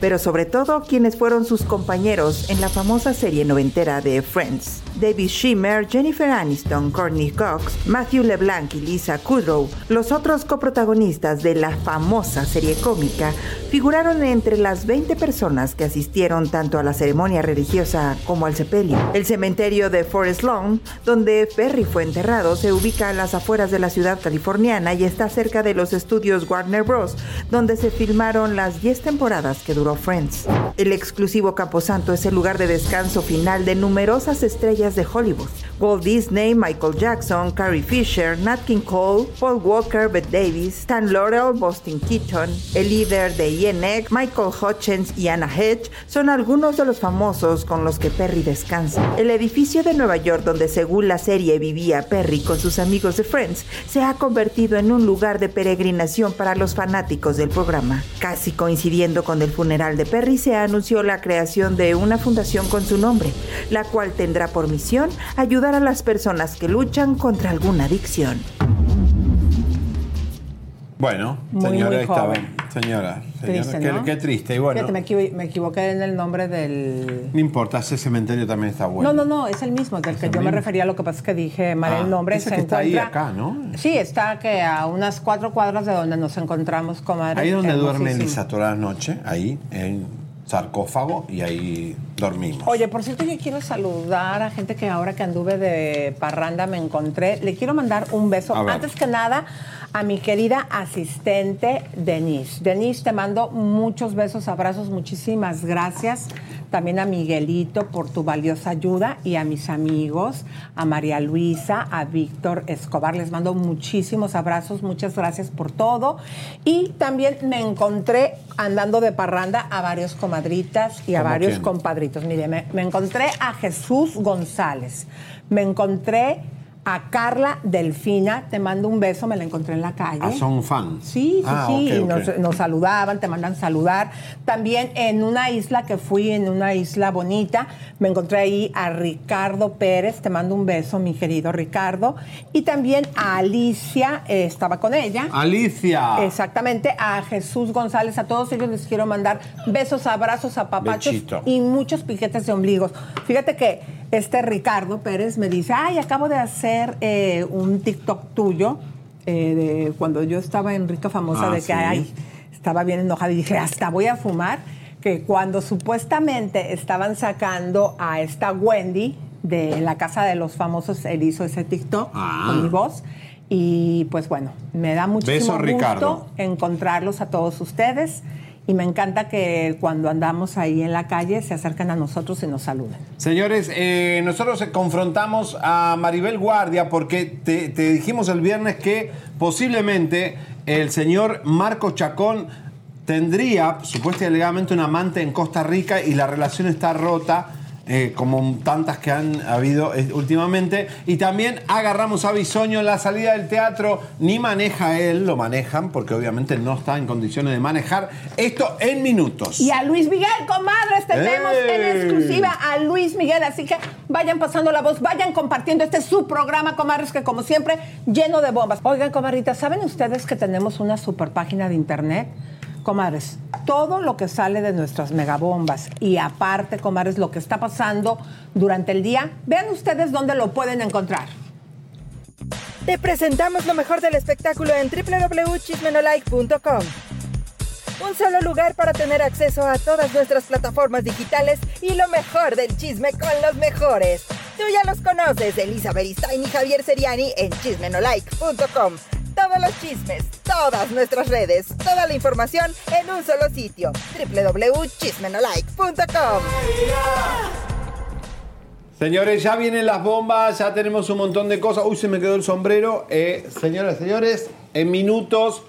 pero sobre todo quienes fueron sus compañeros en la famosa serie noventera de Friends. David Schimmer, Jennifer Aniston, Courtney Cox, Matthew LeBlanc y Lisa Kudrow, los otros coprotagonistas de la famosa serie cómica, figuraron entre las 20 personas que asistieron tanto a la ceremonia religiosa como al sepelio. El cementerio de Forest Lawn, donde Perry fue enterrado, se ubica a las afueras de la ciudad californiana y está cerca de los estudios Warner Bros., donde se filmaron las 10 temporadas que duró Friends. El exclusivo Camposanto es el lugar de descanso final de numerosas estrellas de Hollywood. Walt Disney, Michael Jackson, Carrie Fisher, Nat King Cole, Paul Walker, Bette Davis, Stan Laurel, Boston Keaton, el líder de INEC, Michael Hutchins y Anna Hedge son algunos de los famosos con los que Perry descansa. El edificio de Nueva York donde según la serie vivía Perry con sus amigos de Friends se ha convertido en un lugar de peregrinación para los fanáticos del programa. Casi coincidiendo con el funeral de Perry se anunció la creación de una fundación con su nombre, la cual tendrá por misión ayudar a las personas que luchan contra alguna adicción. Bueno, Muy, señora, muy estaba. Señora, señora, Triste, qué, ¿no? qué triste. Y bueno, Fíjate, me, equivo- me equivoqué en el nombre del... no importa, ese cementerio también está bueno. No, no, no, es el mismo del que yo me refería. Lo que pasa es que dije mal Ah, el nombre. ese se que está ahí encuentra- acá, ¿no? Sí, está que a unas cuatro cuadras de donde nos encontramos, comadre. Ahí es donde duerme. Elisa toda la noche, ahí, en sarcófago, y ahí dormimos. Oye, por cierto, yo quiero saludar a gente que ahora que anduve de parranda me encontré. Le quiero mandar un beso. Antes que nada, a mi querida asistente Denise. Denise, te mando muchos besos, abrazos, muchísimas gracias. También a Miguelito por tu valiosa ayuda y a mis amigos, a María Luisa, a Víctor Escobar. Les mando muchísimos abrazos, muchas gracias por todo. Y también me encontré andando de parranda a varios comadritas y a ¿Cómo varios quién? compadritos. Mire, me, me encontré a Jesús González. Me encontré a Carla Delfina. Te mando un beso, me la encontré en la calle. Ah, son fan. Sí, sí, Ah, sí. nos saludaban, te mandan saludar. También en una isla que fui, en una isla bonita, me encontré ahí a Ricardo Pérez. Te mando un beso, mi querido Ricardo. Y también a Alicia, eh, estaba con ella. Alicia. Exactamente, a Jesús González, a todos ellos les quiero mandar besos, abrazos, apapachos Bechito. y muchos piquetes de ombligos. Fíjate que este Ricardo Pérez me dice, ay, acabo de hacer eh, un TikTok tuyo eh, de cuando yo estaba en Rica Famosa, Ah, de que sí. ay, estaba bien enojada y dije, hasta voy a fumar, que cuando supuestamente estaban sacando a esta Wendy de la Casa de los Famosos, él hizo ese TikTok Ah. con mi voz. Y pues bueno, me da muchísimo Beso, Ricardo. gusto encontrarlos a todos ustedes. Y me encanta que cuando andamos ahí en la calle se acercan a nosotros y nos saluden. Señores, eh, nosotros confrontamos a Maribel Guardia porque te, dijimos el viernes que posiblemente el señor Marco Chacón tendría supuestamente un amante en Costa Rica y la relación está rota. Eh, como tantas que han habido eh, últimamente. Y también agarramos a Bisoño en la salida del teatro. Ni maneja él, lo manejan, porque obviamente no está en condiciones de manejar. Esto en minutos. Y a Luis Miguel, comadres, tenemos en exclusiva a Luis Miguel. Así que vayan pasando la voz, vayan compartiendo. Este es su programa, comadres, que como siempre, lleno de bombas. Oigan, comadritas, ¿saben ustedes que tenemos una super página de internet? Comadres, todo lo que sale de nuestras megabombas y aparte, comadres, lo que está pasando durante el día, vean ustedes dónde lo pueden encontrar. Te presentamos lo mejor del espectáculo en www.chismenolike.com. Un solo lugar para tener acceso a todas nuestras plataformas digitales y lo mejor del chisme con los mejores. Tú ya los conoces, Elisa Beristain y Javier Seriani en chismenolike.com. Todos los chismes, todas nuestras redes, toda la información en un solo sitio, www.chismenolike.com. Señores, ya vienen las bombas, ya tenemos un montón de cosas. Uy, se me quedó el sombrero. Eh, señoras, señores, en minutos,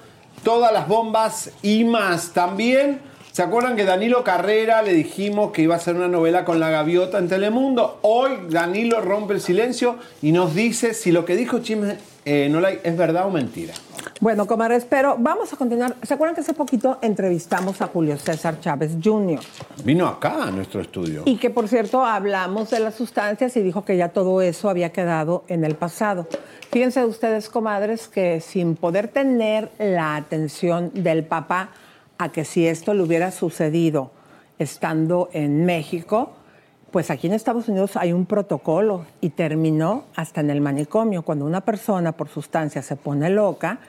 todas las bombas y más. También, ¿se acuerdan que Danilo Carrera le dijimos que iba a hacer una novela con la gaviota en Telemundo? Hoy Danilo rompe el silencio y nos dice si lo que dijo Chisme eh, es verdad o mentira. Bueno, comadres, pero vamos a continuar. ¿Se acuerdan que hace poquito entrevistamos a Julio César Chávez Jr.? Vino acá a nuestro estudio. Y que, por cierto, hablamos de las sustancias y dijo que ya todo eso había quedado en el pasado. Fíjense ustedes, comadres, que sin poder tener la atención del papá a que si esto le hubiera sucedido estando en México, pues aquí en Estados Unidos hay un protocolo y terminó hasta en el manicomio. Cuando una persona por sustancia se pone loca,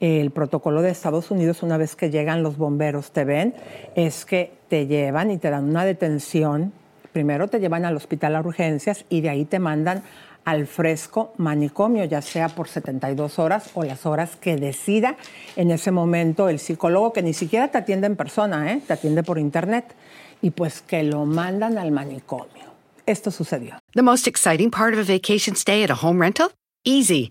el protocolo de Estados Unidos, una vez que llegan los bomberos, te ven, es que te llevan y te dan una detención. Primero te llevan al hospital a urgencias y de ahí te mandan al fresco manicomio, ya sea por 72 horas o las horas que decida en ese momento el psicólogo, que ni siquiera te atiende en persona, ¿eh? te atiende por internet, y pues que lo mandan al manicomio. Esto sucedió. The most exciting part of a vacation stay at a home rental? Easy.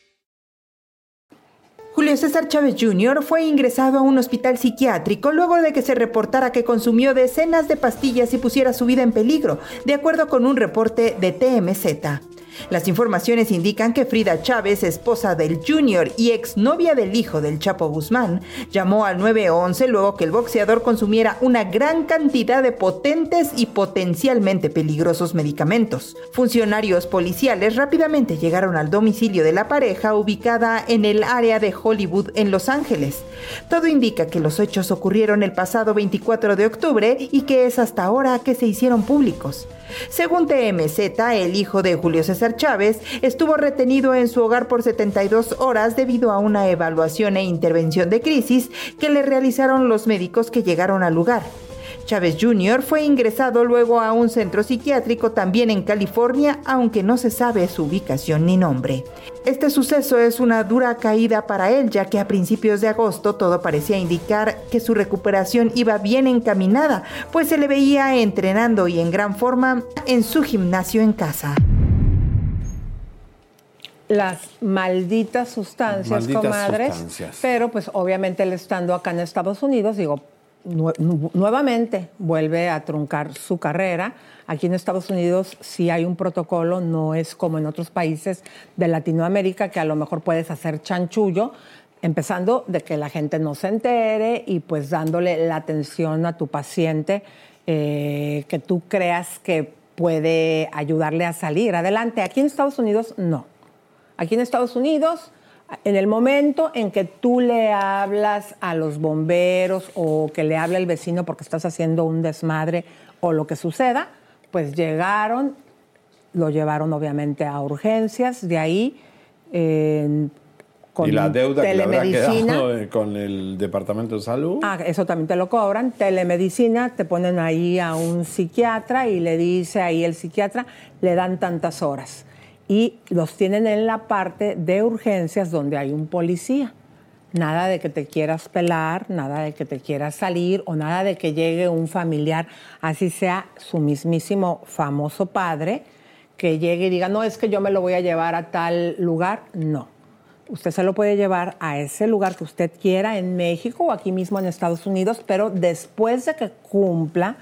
César Chávez Jr. fue ingresado a un hospital psiquiátrico luego de que se reportara que consumió decenas de pastillas y pusiera su vida en peligro, de acuerdo con un reporte de TMZ. Las informaciones indican que Frida Chávez, esposa del Junior y exnovia del hijo del Chapo Guzmán, llamó al 911 luego que el boxeador consumiera una gran cantidad de potentes y potencialmente peligrosos medicamentos. Funcionarios policiales rápidamente llegaron al domicilio de la pareja ubicada en el área de Hollywood en Los Ángeles. Todo indica que los hechos ocurrieron el pasado 24 de octubre y que es hasta ahora que se hicieron públicos. Según TMZ, el hijo de Julio César Chávez estuvo retenido en su hogar por 72 horas debido a una evaluación e intervención de crisis que le realizaron los médicos que llegaron al lugar. Chávez Jr. fue ingresado luego a un centro psiquiátrico también en California, aunque no se sabe su ubicación ni nombre. Este suceso es una dura caída para él, ya que a principios de agosto todo parecía indicar que su recuperación iba bien encaminada, pues se le veía entrenando y en gran forma en su gimnasio en casa. Las malditas sustancias, Malditas comadres. sustancias. Pero pues obviamente él estando acá en Estados Unidos, digo, nue- nu- nuevamente vuelve a truncar su carrera. Aquí en Estados Unidos sí hay un protocolo, no es como en otros países de Latinoamérica que a lo mejor puedes hacer chanchullo, empezando de que la gente no se entere y pues dándole la atención a tu paciente eh, que tú creas que puede ayudarle a salir adelante. Aquí en Estados Unidos no. Aquí en Estados Unidos, en el momento en que tú le hablas a los bomberos o que le habla el vecino porque estás haciendo un desmadre o lo que suceda, pues llegaron, lo llevaron obviamente a urgencias, de ahí eh, con y la deuda que le habrá telemedicina. eh, con el Departamento de Salud. Ah, eso también te lo cobran. Telemedicina, te ponen ahí a un psiquiatra y le dice ahí el psiquiatra, le dan tantas horas. Y los tienen en la parte de urgencias donde hay un policía. Nada de que te quieras pelar, nada de que te quieras salir o nada de que llegue un familiar, así sea su mismísimo famoso padre, que llegue y diga, no, es que yo me lo voy a llevar a tal lugar. No. Usted se lo puede llevar a ese lugar que usted quiera en México o aquí mismo en Estados Unidos, pero después de que cumpla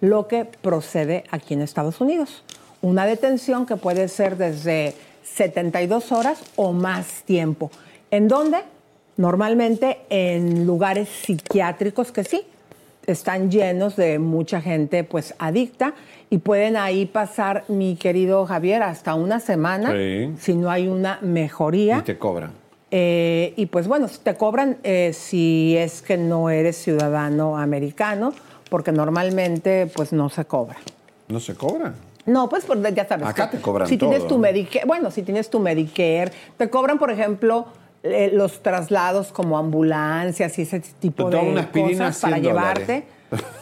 lo que procede aquí en Estados Unidos. Una detención que puede ser desde 72 horas o más tiempo. ¿En dónde? Normalmente en lugares psiquiátricos que sí, están llenos de mucha gente pues adicta y pueden ahí pasar, mi querido Javier, hasta una semana Sí. si no hay una mejoría. Y te cobran. Eh, y pues bueno, te cobran eh, si es que no eres ciudadano americano, porque normalmente pues no se cobra. ¿No se cobran? No, pues por- ya sabes. Acá que te cobran Si tienes tu ¿no? Medicare, bueno, si tienes tu Medicare, te cobran, por ejemplo, eh, los traslados como ambulancias y ese tipo de una cosas para 100 dólares. llevarte.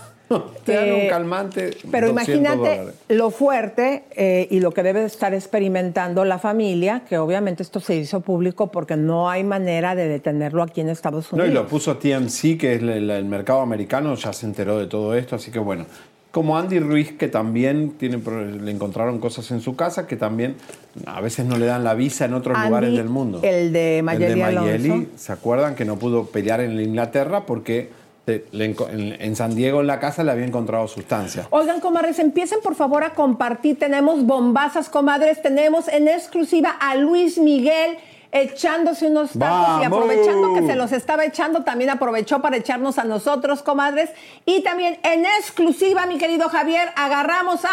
Te dan un Eh, calmante. Pero 200 imagínate dólares. lo fuerte eh, y lo que debe de estar experimentando la familia, que obviamente esto se hizo público porque no hay manera de detenerlo aquí en Estados No, Unidos. y lo puso TMC, que es el, el mercado americano, ya se enteró de todo esto, así que bueno. Como Andy Ruiz, que también tiene, le encontraron cosas en su casa, que también a veces no le dan la visa en otros Andy, lugares del mundo. El de Mayeli, el de Alonso. Mayeli, ¿se acuerdan que no pudo pelear en Inglaterra porque en, en San Diego, en la casa, le había encontrado sustancia? Oigan, comadres, empiecen por favor a compartir. Tenemos bombazas, comadres. Tenemos en exclusiva a Luis Miguel echándose unos tacos y aprovechando que se los estaba echando, también aprovechó para echarnos a nosotros, comadres. Y también en exclusiva, mi querido Javier, agarramos a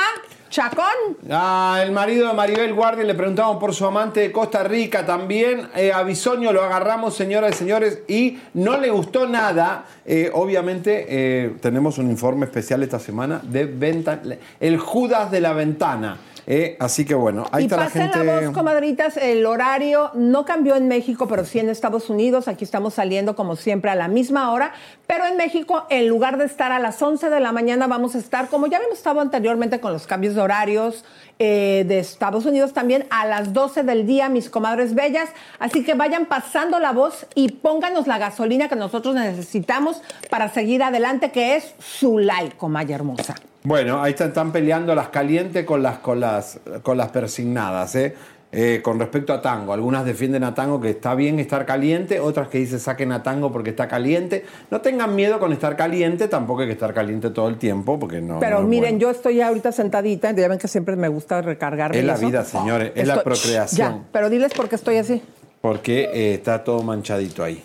Chacón. Ah, el marido de Maribel Guardia le preguntamos por su amante de Costa Rica también. Eh, a Bisoño lo agarramos, señoras y señores, y no le gustó nada. Eh, obviamente, eh, tenemos un informe especial esta semana de venta, el Judas de la ventana. Eh, así que bueno, ahí y está la pasen gente. la voz, comadritas. El horario no cambió en México, pero sí en Estados Unidos. Aquí estamos saliendo como siempre a la misma hora. Pero en México, en lugar de estar a las 11 de la mañana, vamos a estar, como ya habíamos estado anteriormente con los cambios de horarios eh, de Estados Unidos, también a las 12 del día, mis comadres bellas. Así que vayan pasando la voz y pónganos la gasolina que nosotros necesitamos para seguir adelante, que es su like, comaya hermosa. Bueno, ahí están, están peleando las calientes con las, con las, con las persignadas. ¿eh? eh, con respecto a Tango. Algunas defienden a Tango que está bien estar caliente, otras que dicen saquen a Tango porque está caliente. No tengan miedo con estar caliente, tampoco hay que estar caliente todo el tiempo porque no. Pero no miren, bueno. yo estoy ahorita sentadita, ya ven que siempre me gusta recargarme. Es la eso. vida, señores, es la procreación. Ya, pero diles por qué estoy así. Porque eh, está todo manchadito ahí.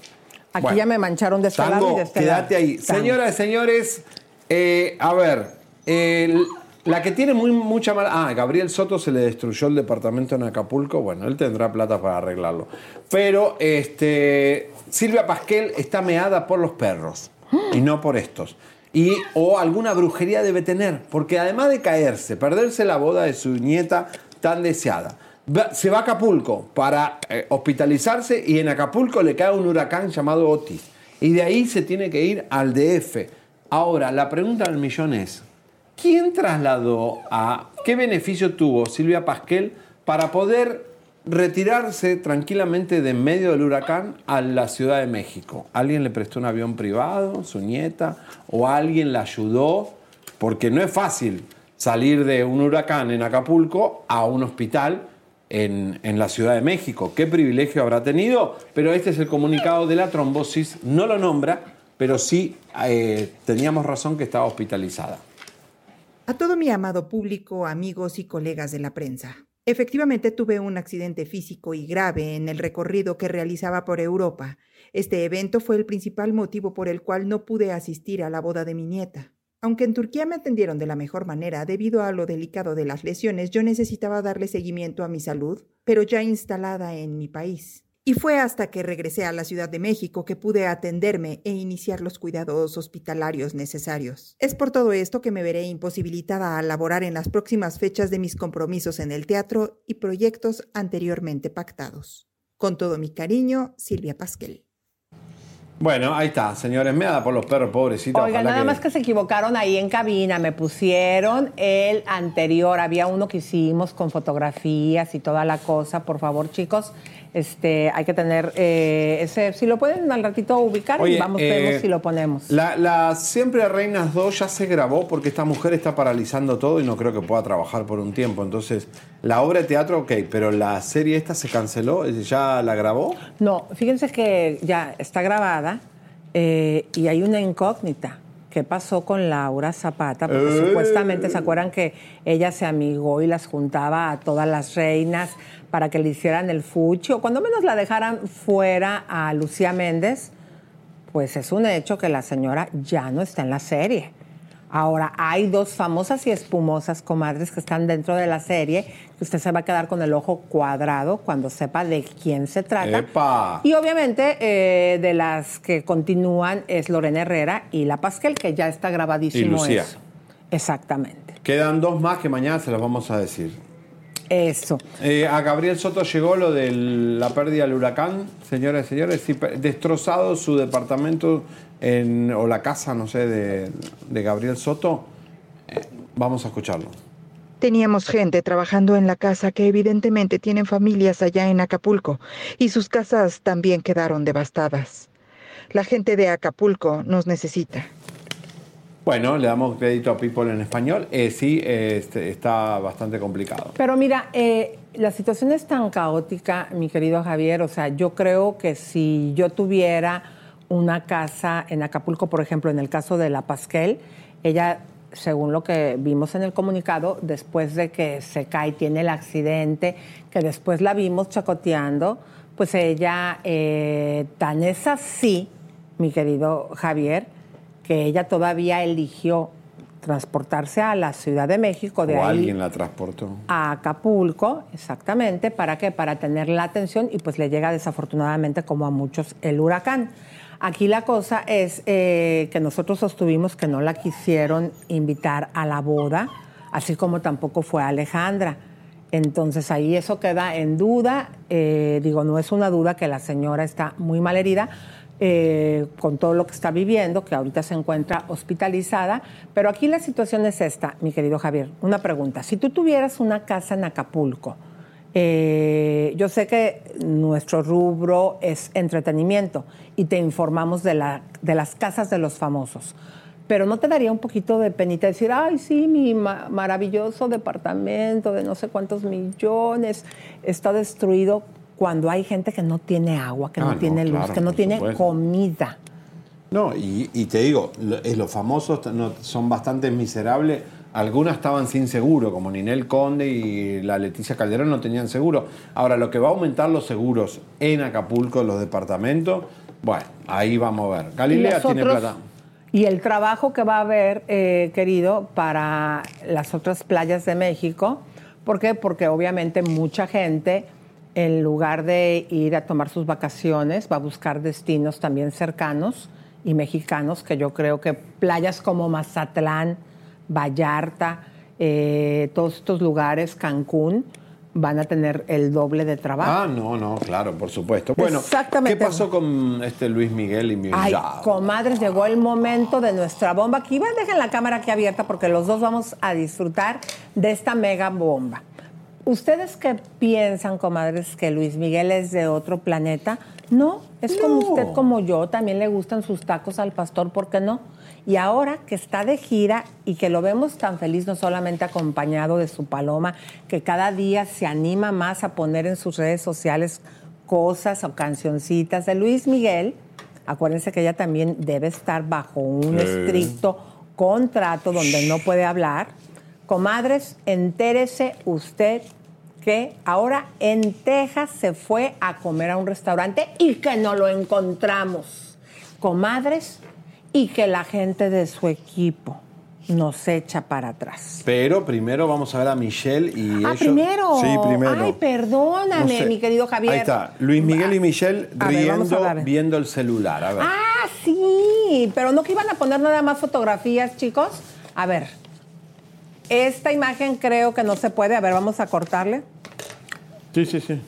Aquí Bueno. ya me mancharon de lado y de quédate ahí. Tango. Señoras y señores, eh, a ver, la que tiene muy, mucha mala... Ah, Gabriel Soto se le destruyó el departamento en Acapulco. Bueno, él tendrá plata para arreglarlo. Pero este, Silvia Pasquel está meada por los perros y no por estos. Y, o alguna brujería debe tener, porque además de caerse, perderse la boda de su nieta tan deseada, se va a Acapulco para eh, hospitalizarse y en Acapulco le cae un huracán llamado Otis. Y de ahí se tiene que ir al DF. Ahora, la pregunta del millón es, ¿quién trasladó a, qué beneficio tuvo Silvia Pasquel para poder retirarse tranquilamente de en medio del huracán a la Ciudad de México? ¿Alguien le prestó un avión privado, su nieta, o alguien la ayudó? Porque no es fácil salir de un huracán en Acapulco a un hospital en, en la Ciudad de México. ¿Qué privilegio habrá tenido? Pero este es el comunicado de la trombosis. No lo nombra, pero sí eh, teníamos razón que estaba hospitalizada. A todo mi amado público, amigos y colegas de la prensa. Efectivamente tuve un accidente físico y grave en el recorrido que realizaba por Europa. Este evento fue el principal motivo por el cual no pude asistir a la boda de mi nieta. Aunque en Turquía me atendieron de la mejor manera debido a lo delicado de las lesiones, yo necesitaba darle seguimiento a mi salud, pero ya instalada en mi país. Y fue hasta que regresé a la Ciudad de México que pude atenderme e iniciar los cuidados hospitalarios necesarios. Es por todo esto que me veré imposibilitada a laborar en las próximas fechas de mis compromisos en el teatro y proyectos anteriormente pactados. Con todo mi cariño, Silvia Pasquel. Bueno, ahí está, señores. Me da por los perros, pobrecitos. Oiga, nada más que se equivocaron ahí en cabina, me pusieron el anterior, había uno que hicimos con fotografías y toda la cosa, por favor chicos, este, hay que tener eh, ese, si lo pueden al ratito ubicar Oye, y vamos, eh, vemos si lo ponemos. La, la Siempre Reinas 2 ya se grabó porque esta mujer está paralizando todo y no creo que pueda trabajar por un tiempo. Entonces, la obra de teatro, ok, pero la serie esta se canceló, ¿ya la grabó? No, fíjense que ya está grabada eh, y hay una incógnita. ¿Qué pasó con Laura Zapata? Porque Eh. supuestamente se acuerdan que ella se amigó y las juntaba a todas las reinas para que le hicieran el fuchi o cuando menos la dejaran fuera a Lucía Méndez. Pues es un hecho que la señora ya no está en la serie. Ahora, hay dos famosas y espumosas comadres que están dentro de la serie, que usted se va a quedar con el ojo cuadrado cuando sepa de quién se trata. ¡Epa! Y obviamente eh, de las que continúan es Lorena Herrera y La Pasquel, que ya está grabadísimo Y Lucía. eso. Exactamente. Quedan dos más que mañana se los vamos a decir. Eso. Eh, a Gabriel Soto llegó lo de la pérdida del huracán, señoras y señores, sí, destrozado su departamento en- o la casa, no sé, de, de Gabriel Soto. Eh, vamos a escucharlo. Teníamos gente trabajando en la casa que evidentemente tienen familias allá en Acapulco y sus casas también quedaron devastadas. La gente de Acapulco nos necesita. Bueno, le damos crédito a People en español. Eh, sí, este, está bastante complicado. Pero mira, eh, la situación es tan caótica, mi querido Javier. O sea, yo creo que si yo tuviera una casa en Acapulco, por ejemplo, en el caso de la Pasquel, ella, según lo que vimos en el comunicado, después de que se cae, tiene el accidente, que después la vimos chacoteando, pues ella, eh, tan es así, mi querido Javier, que ella todavía eligió transportarse a la Ciudad de México, de o ahí alguien la transportó. a Acapulco, exactamente, ¿para qué? Para tener la atención y pues le llega desafortunadamente como a muchos el huracán. Aquí la cosa es eh, que nosotros sostuvimos que no la quisieron invitar a la boda, así como tampoco fue Alejandra. Entonces ahí eso queda en duda. Eh, digo, no es una duda que la señora está muy mal herida, eh, con todo lo que está viviendo, que ahorita se encuentra hospitalizada. Pero aquí la situación es esta, mi querido Javier. Una pregunta. Si tú tuvieras una casa en Acapulco, eh, yo sé que nuestro rubro es entretenimiento y te informamos de, de las casas de los famosos. pero no te daría un poquito de penita decir, ay, sí, mi ma- maravilloso departamento de no sé cuántos millones está destruido cuando hay gente que no tiene agua, que Ah, no, no, tiene luz, claro, que no tiene supuesto. comida. No, y, y te digo, eh, los famosos son bastante miserables. Algunas estaban sin seguro, como Ninel Conde y la Leticia Calderón no tenían seguro. Ahora, lo que va a aumentar los seguros en Acapulco, los departamentos, bueno, ahí vamos a ver. Galilea tiene otros- plata. Y el trabajo que va a haber, eh, querido, para las otras playas de México. ¿Por qué? Porque obviamente mucha gente, en lugar de ir a tomar sus vacaciones, va a buscar destinos también cercanos y mexicanos, que yo creo que playas como Mazatlán, Vallarta, eh, todos estos lugares, Cancún, van a tener el doble de trabajo. Ah, no, no, claro, por supuesto. Bueno, Exactamente. ¿qué pasó con este Luis Miguel y mi Ay, comadres, llegó el momento de nuestra bomba. Aquí va, dejen la cámara aquí abierta porque los dos vamos a disfrutar de esta mega bomba. ¿Ustedes qué piensan, comadres, que Luis Miguel es de otro planeta? No, es como usted, como yo. También le gustan sus tacos al pastor, ¿por qué no? Y ahora que está de gira y que lo vemos tan feliz, no solamente acompañado de su paloma, que cada día se anima más a poner en sus redes sociales cosas o cancioncitas de Luis Miguel, acuérdense que ella también debe estar bajo un estricto contrato donde no puede hablar. Comadres, entérese usted que ahora en Texas se fue a comer a un restaurante y que no lo encontramos. Comadres, y que la gente de su equipo nos echa para atrás. Pero primero vamos a ver a Michelle y Ah, ellos. primero. Sí, primero. Ay, perdóname, No sé. mi querido Javier. Ahí está, Luis Miguel y Michelle A ver, vamos a riendo, ver. viendo el celular. A ver. Ah, sí, pero no que iban a poner nada más fotografías, chicos. A ver, esta imagen creo que no se puede. A ver, vamos a cortarle. Sí, sí, sí.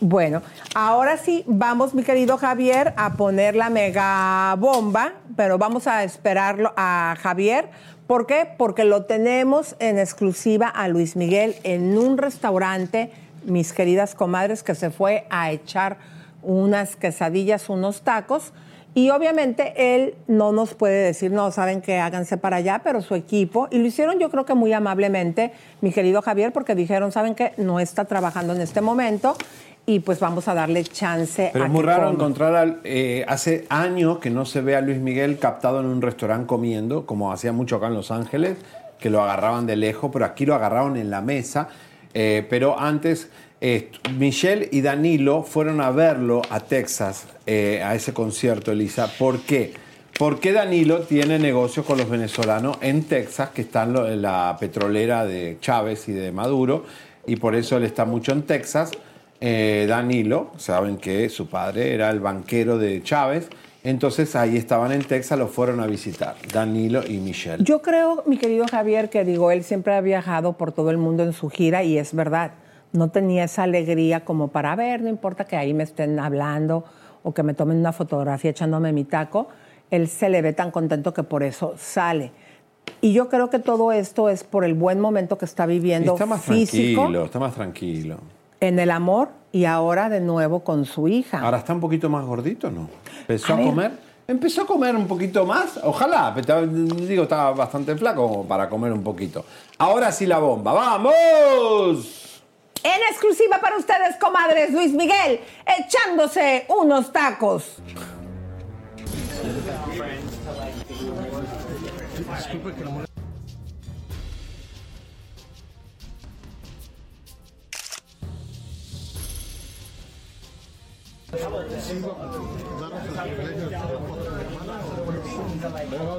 Bueno, ahora sí, vamos, mi querido Javier, a poner la mega bomba, pero vamos a esperarlo a Javier. ¿Por qué? Porque lo tenemos en exclusiva a Luis Miguel en un restaurante, mis queridas comadres, que se fue a echar unas quesadillas, unos tacos. Y obviamente él no nos puede decir, no, saben que háganse para allá, pero su equipo, y lo hicieron yo creo que muy amablemente, mi querido Javier, porque dijeron, saben que no está trabajando en este momento y pues vamos a darle chance Pero a es muy que raro coma. encontrar al, eh, hace años que no se ve a Luis Miguel captado en un restaurante comiendo, como hacía mucho acá en Los Ángeles, que lo agarraban de lejos, pero aquí lo agarraron en la mesa. Eh, pero antes, Michelle y Danilo fueron a verlo a Texas, eh, a ese concierto, Elisa. ¿Por qué? Porque Danilo tiene negocios con los venezolanos en Texas, que están en la petrolera de Chávez y de Maduro, y por eso él está mucho en Texas. Eh, Danilo, saben que su padre era el banquero de Chávez, entonces ahí estaban en Texas, lo fueron a visitar, Danilo y Michelle. Yo creo, mi querido Javier, que digo, él siempre ha viajado por todo el mundo en su gira y es verdad, no tenía esa alegría como para ver, no importa que ahí me estén hablando o que me tomen una fotografía echándome mi taco, él se le ve tan contento que por eso sale. Y yo creo que todo esto es por el buen momento que está viviendo está más físico tranquilo, está más tranquilo. en el amor y ahora de nuevo con su hija. Ahora está un poquito más gordito, ¿no? Empezó A a, comer. Empezó a comer un poquito más, ojalá, digo, estaba bastante flaco para comer un poquito. Ahora sí la bomba, ¡vamos! En exclusiva para ustedes, comadres, Luis Miguel, echándose unos tacos. Vamos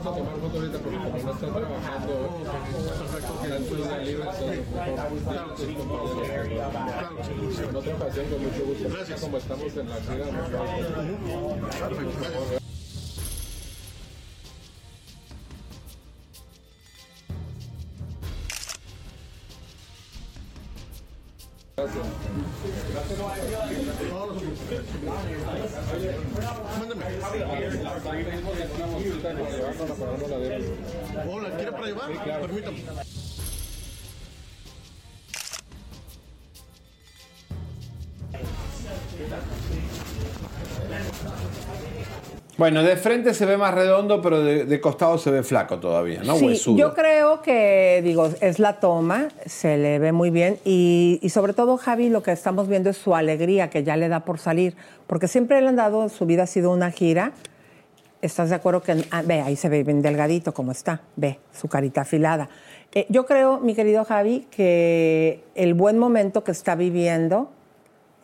a tomar foto ahorita porque como no está trabajando, tanto una libre, entonces en otra ocasión con mucho gusto. Gracias. Como estamos en la gira, Hola, ¿quiere para llevar? Permítame. Bueno, de frente se ve más redondo, pero de, de costado se ve flaco todavía, ¿no? Sí, Huesudo. yo creo que, digo, es la toma, se le ve muy bien y, y sobre todo, Javi, lo que estamos viendo es su alegría que ya le da por salir, porque siempre le han dado, su vida ha sido una gira. ¿Estás de acuerdo que, ah, ve, ahí se ve bien delgadito como está, ve, su carita afilada. Eh, yo creo, mi querido Javi, que el buen momento que está viviendo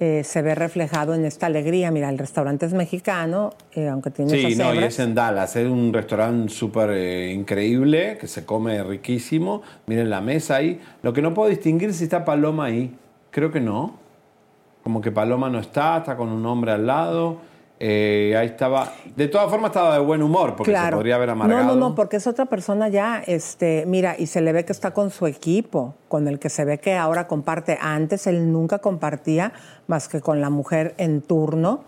eh, se ve reflejado en esta alegría. Mira, el restaurante es mexicano, eh, aunque tiene Sí, no, y es en Dallas. Es un restaurante súper eh, increíble, que se come riquísimo. Miren la mesa ahí. Lo que no puedo distinguir es si está Paloma ahí. Creo que no. Como que Paloma no está, está con un hombre al lado. Eh, ahí estaba. De todas formas, estaba de buen humor, porque se podría haber amargado. No, no, no, porque es otra persona ya, este, mira, y se le ve que está con su equipo, con el que se ve que ahora comparte. Antes él nunca compartía más que con la mujer en turno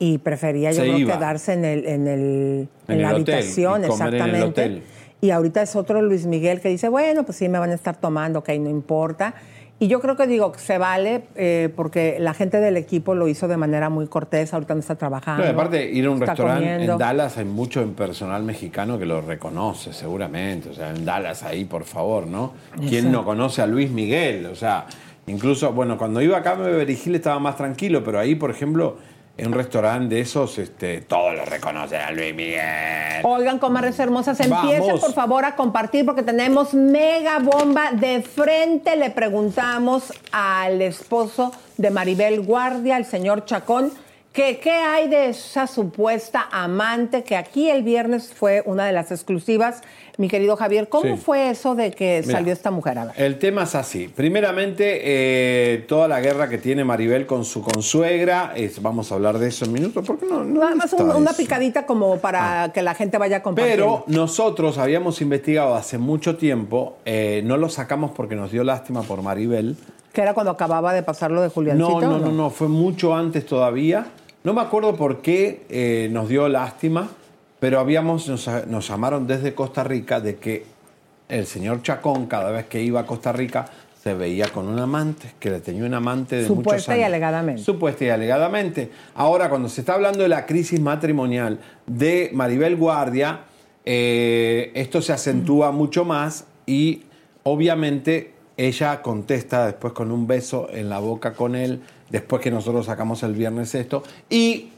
y prefería yo Se creo iba. quedarse en el, en el, En en la hotel, habitación, y comer en el exactamente. hotel. Y ahorita es otro Luis Miguel que dice, bueno, pues sí, me van a estar tomando, ok, no importa. Y yo creo que digo se vale eh, porque la gente del equipo lo hizo de manera muy cortés, ahorita no está trabajando. Y aparte, ir a un restaurante en Dallas hay mucho en personal mexicano que lo reconoce, seguramente. O sea, en Dallas ahí, por favor, ¿no? ¿Quién Sí. no conoce a Luis Miguel? O sea, incluso, bueno, cuando iba acá a Beverly Hills estaba más tranquilo, pero ahí, por ejemplo, en un restaurante de esos, este, todos lo reconocen a Luis Miguel. Oigan, comadres hermosas, empiecen por favor a compartir porque tenemos mega bomba. De frente le preguntamos al esposo de Maribel Guardia, el señor Chacón, que qué hay de esa supuesta amante que aquí el viernes fue una de las exclusivas. Mi querido Javier, ¿cómo Sí. fue eso de que Mira. salió esta mujer? A ver. El tema es así. Primeramente, eh, toda la guerra que tiene Maribel con su consuegra, es, vamos a hablar de eso en minutos, porque no, no Nada más un- una picadita como para que la gente vaya compartiendo. Pero nosotros habíamos investigado hace mucho tiempo, eh, no lo sacamos porque nos dio lástima por Maribel. Que era cuando acababa de pasar lo de Juliancito. No, no, no, no, fue mucho antes todavía. No me acuerdo por qué eh, nos dio lástima, pero habíamos, nos, nos llamaron desde Costa Rica de que el señor Chacón, cada vez que iba a Costa Rica, se veía con un amante, que le tenía un amante de muchos Supuesta años. y alegadamente. Supuesta y alegadamente. Ahora, cuando se está hablando de la crisis matrimonial de Maribel Guardia, eh, esto se acentúa mucho más y obviamente ella contesta después con un beso en la boca con él, después que nosotros sacamos el viernes esto, y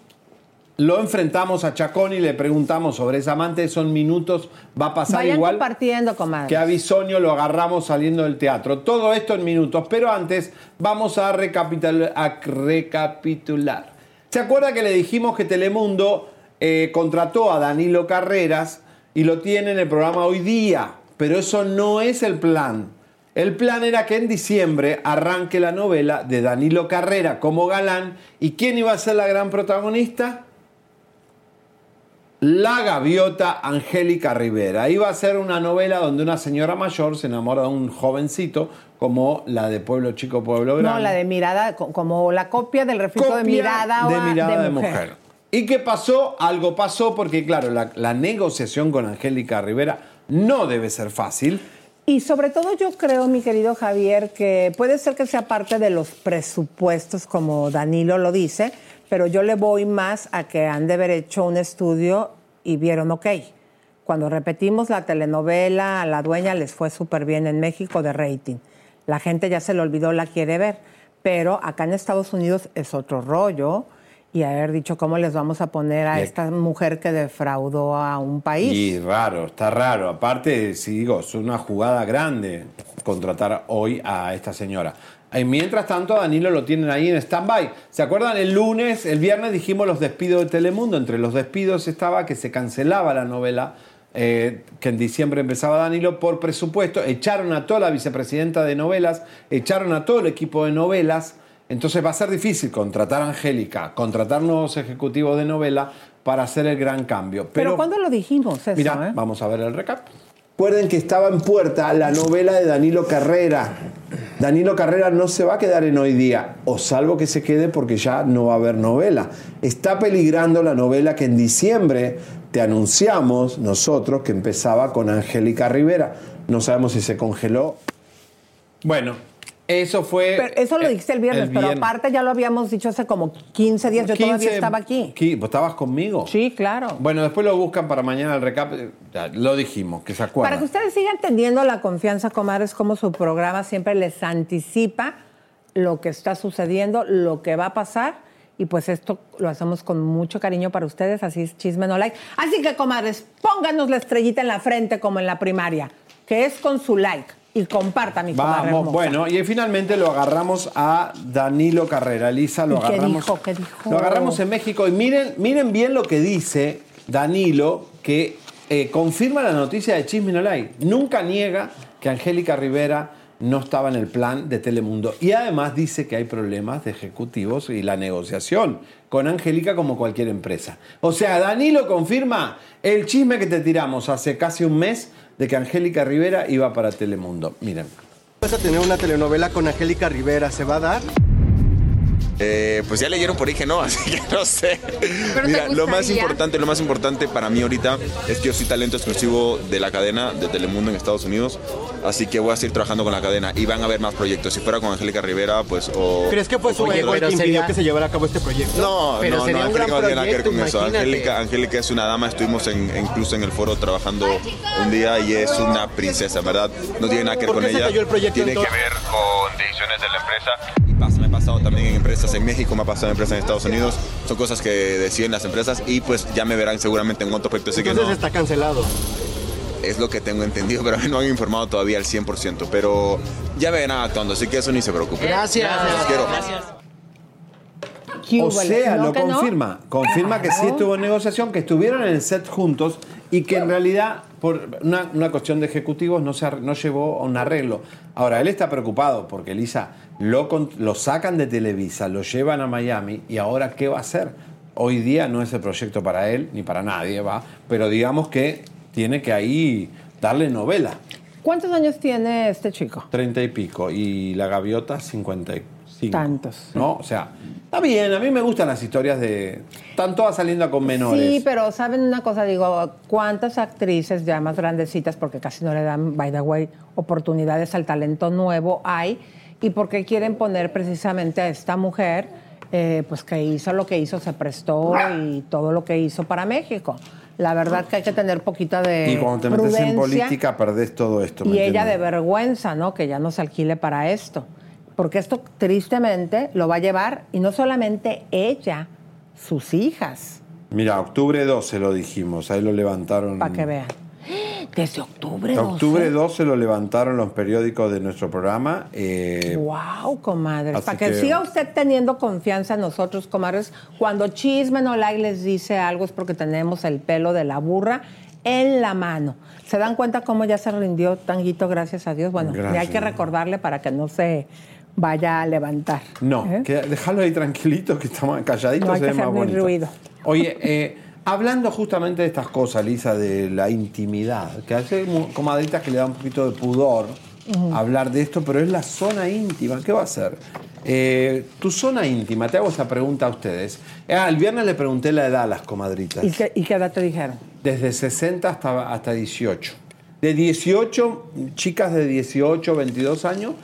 lo enfrentamos a Chacón y le preguntamos sobre esa amante, son minutos, va a pasar Vayan igual compartiendo, comadre. que a Bisonio lo agarramos saliendo del teatro. Todo esto en minutos, pero antes vamos a, recapitul- a recapitular. ¿Se acuerda que le dijimos que Telemundo eh, contrató a Danilo Carreras y lo tiene en el programa hoy día? Pero eso no es el plan. El plan era que en diciembre arranque la novela de Danilo Carrera como galán. ¿Y quién iba a ser la gran protagonista? La gaviota Angélica Rivera. Iba a ser una novela donde una señora mayor se enamora de un jovencito, como la de Pueblo Chico, Pueblo Grande. No, la de mirada, co- como la copia del reflejo de mirada, de mirada de mujer. ¿Y qué pasó? Algo pasó porque, claro, la, la negociación con Angélica Rivera no debe ser fácil. Y sobre todo yo creo, mi querido Javier, que puede ser que sea parte de los presupuestos, como Danilo lo dice, pero yo le voy más a que han de haber hecho un estudio y vieron, ok, cuando repetimos la telenovela, a la dueña les fue súper bien en México de rating. La gente ya se le olvidó, la quiere ver. Pero acá en Estados Unidos es otro rollo y haber dicho cómo les vamos a poner a esta mujer que defraudó a un país. Y raro, está raro. Aparte, si digo, es una jugada grande contratar hoy a esta señora. Y mientras tanto, a Danilo lo tienen ahí en stand-by. ¿Se acuerdan? El lunes, el viernes dijimos los despidos de Telemundo. Entre los despidos estaba que se cancelaba la novela, eh, que en diciembre empezaba Danilo, por presupuesto. Echaron a toda la vicepresidenta de novelas, echaron a todo el equipo de novelas. Entonces va a ser difícil contratar a Angélica, contratar nuevos ejecutivos de novela para hacer el gran cambio. Pero, ¿cuándo lo dijimos eso? Mira, eh? vamos a ver el recap. Recuerden que estaba en puerta la novela de Danilo Carrera. Danilo Carrera no se va a quedar en hoy día, o salvo que se quede porque ya no va a haber novela. Está peligrando la novela que en diciembre te anunciamos nosotros que empezaba con Angélica Rivera. No sabemos si se congeló. Bueno, Eso fue. Pero eso lo dijiste el viernes, el pero aparte ya lo habíamos dicho hace como 15 días. Yo todavía 15, estaba aquí. ¿Qui- ¿Vos estabas conmigo? Sí, claro. Bueno, después lo buscan para mañana el recap. ya, lo dijimos, que se acuerdan. Para que ustedes sigan teniendo la confianza, comadres, como su programa siempre les anticipa lo que está sucediendo, lo que va a pasar. Y pues esto lo hacemos con mucho cariño para ustedes, así es chisme no like. Así que, comadres, pónganos la estrellita en la frente como en la primaria, que es con su like. Y comparta, mi comadre Vamos, bueno, y finalmente lo agarramos a Danilo Carrera. Lisa, lo ¿Y qué agarramos. dijo? ¿Qué dijo? Lo agarramos en México y miren, miren bien lo que dice Danilo, que eh, confirma la noticia de Chisme No Like. Nunca niega que Angélica Rivera no estaba en el plan de Telemundo. Y además dice que hay problemas de ejecutivos y la negociación con Angélica como cualquier empresa. O sea, Danilo confirma el chisme que te tiramos hace casi un mes de que Angélica Rivera iba para Telemundo. Miren. Vas a tener una telenovela con Angélica Rivera, ¿se va a dar? Eh, pues ya leyeron por ahí que no, así que no sé. ¿te Mira, lo más importante, lo más importante para mí ahorita es que yo soy talento exclusivo de la cadena de Telemundo en Estados Unidos, así que voy a seguir trabajando con la cadena y van a haber más proyectos. Si fuera con Angélica Rivera, pues o ¿Crees que fue su o- ego el que impidió que se llevara a cabo este proyecto? No, Pero no, sería no, un Angélica no tiene nada que ver con proyecto, eso. imagínate. Angélica, Angélica es una dama, estuvimos en- incluso en el foro trabajando un día y es una princesa, ¿verdad? No tiene nada que ver ¿Por con ella. cayó el proyecto tiene que ver con decisiones de la empresa. Pasado también en empresas en México, me ha pasado en empresas en Estados Unidos. Son cosas que deciden las empresas y pues ya me verán seguramente en otro proyecto. Así que Entonces no, está cancelado. es lo que tengo entendido, pero no han informado todavía al 100%. Pero ya me verán actuando, así que eso ni se preocupe. Gracias. Los quiero. O sea, ¿No lo que no? confirma. Confirma que sí estuvo en negociación, que estuvieron en el set juntos y que en realidad, por una, una cuestión de ejecutivos, no, se, no llevó a un arreglo. Ahora, él está preocupado porque Elisa lo, lo sacan de Televisa, lo llevan a Miami y ahora, ¿qué va a hacer? Hoy día no es el proyecto para él ni para nadie, va. Pero digamos que tiene que ahí darle novela. ¿Cuántos años tiene este chico? Treinta y pico. Y la gaviota, 55. Tantos. ¿No? O sea, está bien. A mí me gustan las historias de. Están todas saliendo con menores. Sí, pero ¿saben una cosa? Digo, ¿cuántas actrices ya más grandecitas, porque casi no le dan, by the way, oportunidades al talento nuevo hay? ¿Y por qué quieren poner precisamente a esta mujer, eh, pues que hizo lo que hizo, se prestó y todo lo que hizo para México? La verdad que hay que tener poquita de Y cuando te metes en política, perdés todo esto. ¿me y ella de vergüenza, ¿no? Que ya no se alquile para esto. Porque esto tristemente lo va a llevar, y no solamente ella, sus hijas, Mira, octubre 12 lo dijimos. Ahí lo levantaron. para que vean. Desde octubre 12. Octubre 12 lo levantaron los periódicos de nuestro programa. eh, Wow, comadres. Para que, que- siga usted teniendo confianza en nosotros, comadres, cuando Chisme No Like les dice algo es porque tenemos el pelo de la burra en la mano. ¿Se dan cuenta cómo ya se rindió Tanguito, gracias a Dios? Bueno, Gracias. ya hay que recordarle para que no se vaya a levantar. No, ¿Eh? que- déjalo ahí tranquilito, que estamos calladitos. No se ve más bonito. ruido. Oye, eh, hablando justamente de estas cosas, Lisa, de la intimidad, que hace comadritas que le da un poquito de pudor hablar de esto, pero es la zona íntima. ¿Qué va a ser? Eh, tu zona íntima, te hago esa pregunta a ustedes. Ah, el viernes le pregunté la edad a las comadritas. ¿Y qué, y qué edad te dijeron? Desde 60 hasta, hasta 18. De 18, chicas de 18, 22 años,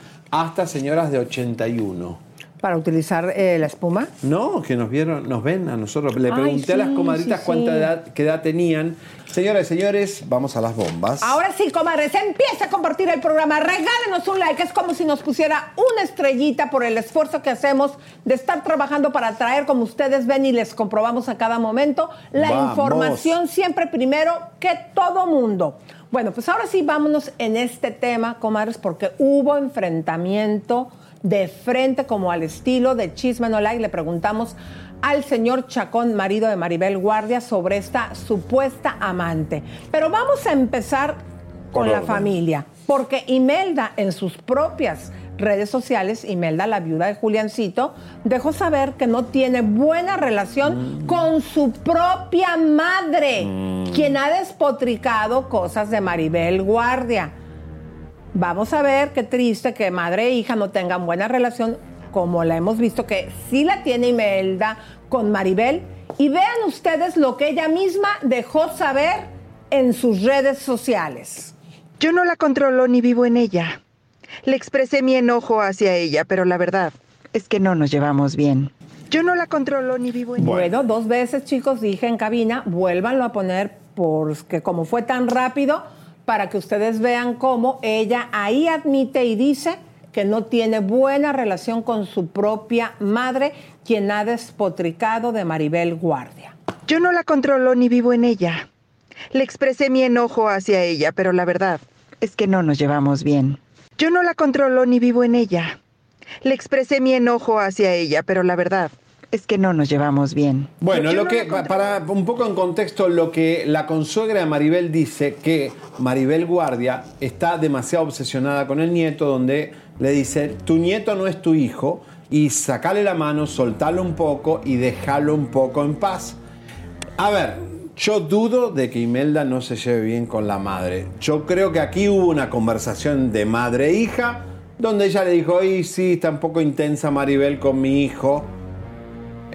hasta señoras de 81. ¿Para utilizar eh, la espuma? No, que nos vieron, nos ven a nosotros. Le Ay, pregunté a las comadritas sí, cuánta sí. edad, qué edad tenían. Señoras y señores, vamos a las bombas. Ahora sí, comadres, empieza a compartir el programa. Regálenos un like. Es como si nos pusiera una estrellita por el esfuerzo que hacemos de estar trabajando para traer, como ustedes ven y les comprobamos a cada momento, la Vamos. información siempre primero que todo mundo. Bueno, pues ahora sí vámonos en este tema, comadres, porque hubo enfrentamiento de frente como al estilo de Chisme No Like. Le preguntamos al señor Chacón, marido de Maribel Guardia, sobre esta supuesta amante. Pero vamos a empezar con la familia, porque Imelda en sus propias redes sociales, Imelda, la viuda de Juliancito, dejó saber que no tiene buena relación con su propia madre, quien ha despotricado cosas de Maribel Guardia. Vamos a ver qué triste que madre e hija no tengan buena relación, como la hemos visto que sí la tiene Imelda con Maribel. Y vean ustedes lo que ella misma dejó saber en sus redes sociales. Yo no la controlo ni vivo en ella. Le expresé mi enojo hacia ella, pero la verdad es que no nos llevamos bien. Yo no la controlo ni vivo en Bueno, dos veces, chicos, dije en cabina, vuélvanlo a poner porque como fue tan rápido, para que ustedes vean cómo ella ahí admite y dice que no tiene buena relación con su propia madre, quien ha despotricado de Maribel Guardia. Yo no la controlo ni vivo en ella. Le expresé mi enojo hacia ella, pero la verdad es que no nos llevamos bien. Yo no la controlo ni vivo en ella. Le expresé mi enojo hacia ella, pero la verdad es que no nos llevamos bien. Bueno, Yo lo no que, para un poco en contexto, lo que la consuegra de Maribel dice que Maribel Guardia está demasiado obsesionada con el nieto, donde le dice, tu nieto no es tu hijo, y sacale la mano, soltalo un poco y déjalo un poco en paz. A ver, yo dudo de que Imelda no se lleve bien con la madre. Yo creo que aquí hubo una conversación de madre e hija, donde ella le dijo, y sí, está un poco intensa Maribel con mi hijo.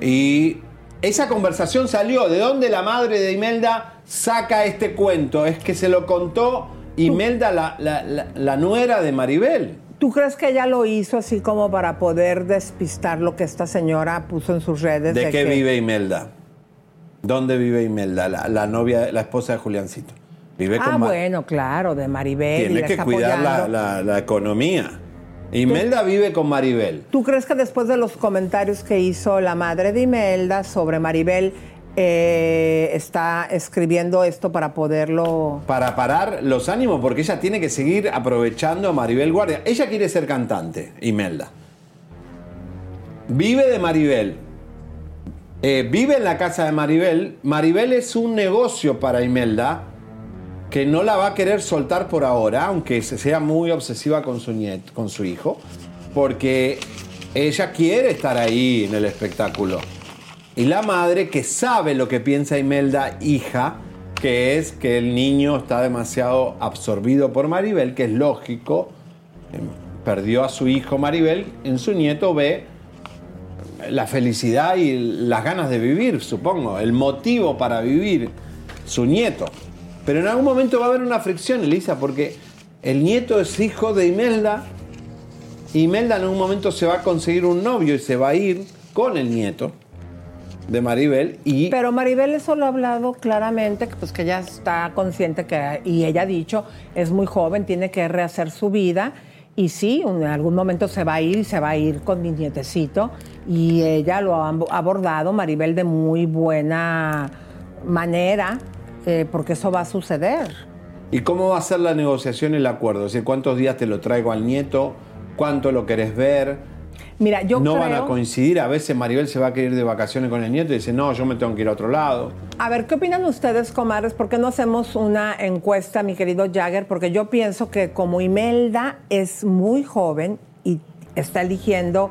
Y esa conversación salió. ¿De dónde la madre de Imelda saca este cuento? Es que se lo contó Imelda, la, la- la- la nuera de Maribel. ¿Tú crees que ella lo hizo así como para poder despistar lo que esta señora puso en sus redes? ¿De qué que- vive Imelda? ¿Dónde vive Imelda? La, la novia, la esposa de Juliancito. Vive Ah, con Ma- bueno, claro, de Maribel. Tiene que cuidar la, apoyando. la- la economía. Imelda vive con Maribel. ¿Tú crees que después de los comentarios que hizo la madre de Imelda sobre Maribel, eh, está escribiendo esto para poderlo... Para parar los ánimos, porque ella tiene que seguir aprovechando a Maribel Guardia. Ella quiere ser cantante, Imelda. Vive de Maribel. Eh, vive en la casa de Maribel. Maribel es un negocio para Imelda que no la va a querer soltar por ahora, aunque se- sea muy obsesiva con su, con su hijo, porque ella quiere estar ahí en el espectáculo. Y la madre que sabe lo que piensa Imelda, hija, que es que el niño está demasiado absorbido por Maribel, que es lógico, eh, perdió a su hijo Maribel, en su nieto ve la felicidad y las ganas de vivir, supongo, el motivo para vivir su nieto. Pero en algún momento va a haber una fricción, Elisa, porque el nieto es hijo de Imelda. y Imelda en un momento se va a conseguir un novio y se va a ir con el nieto de Maribel y Pero Maribel eso lo ha hablado claramente, pues que ella está consciente que, y ella ha dicho, es muy joven, tiene que rehacer su vida. Y sí, en algún momento se va a ir y se va a ir con mi nietecito. Y ella lo ha abordado, Maribel, de muy buena manera, eh, porque eso va a suceder. ¿Y cómo va a ser la negociación el acuerdo? Es ¿cuántos días te lo traigo al nieto? ¿Cuánto lo querés ver? Mira, yo no creo... van a coincidir. A veces Maribel se va a querer ir de vacaciones con el nieto y dice, no, yo me tengo que ir a otro lado. A ver, ¿qué opinan ustedes, comadres? ¿Por qué no hacemos una encuesta, mi querido Jagger? Porque yo pienso que como Imelda es muy joven y está eligiendo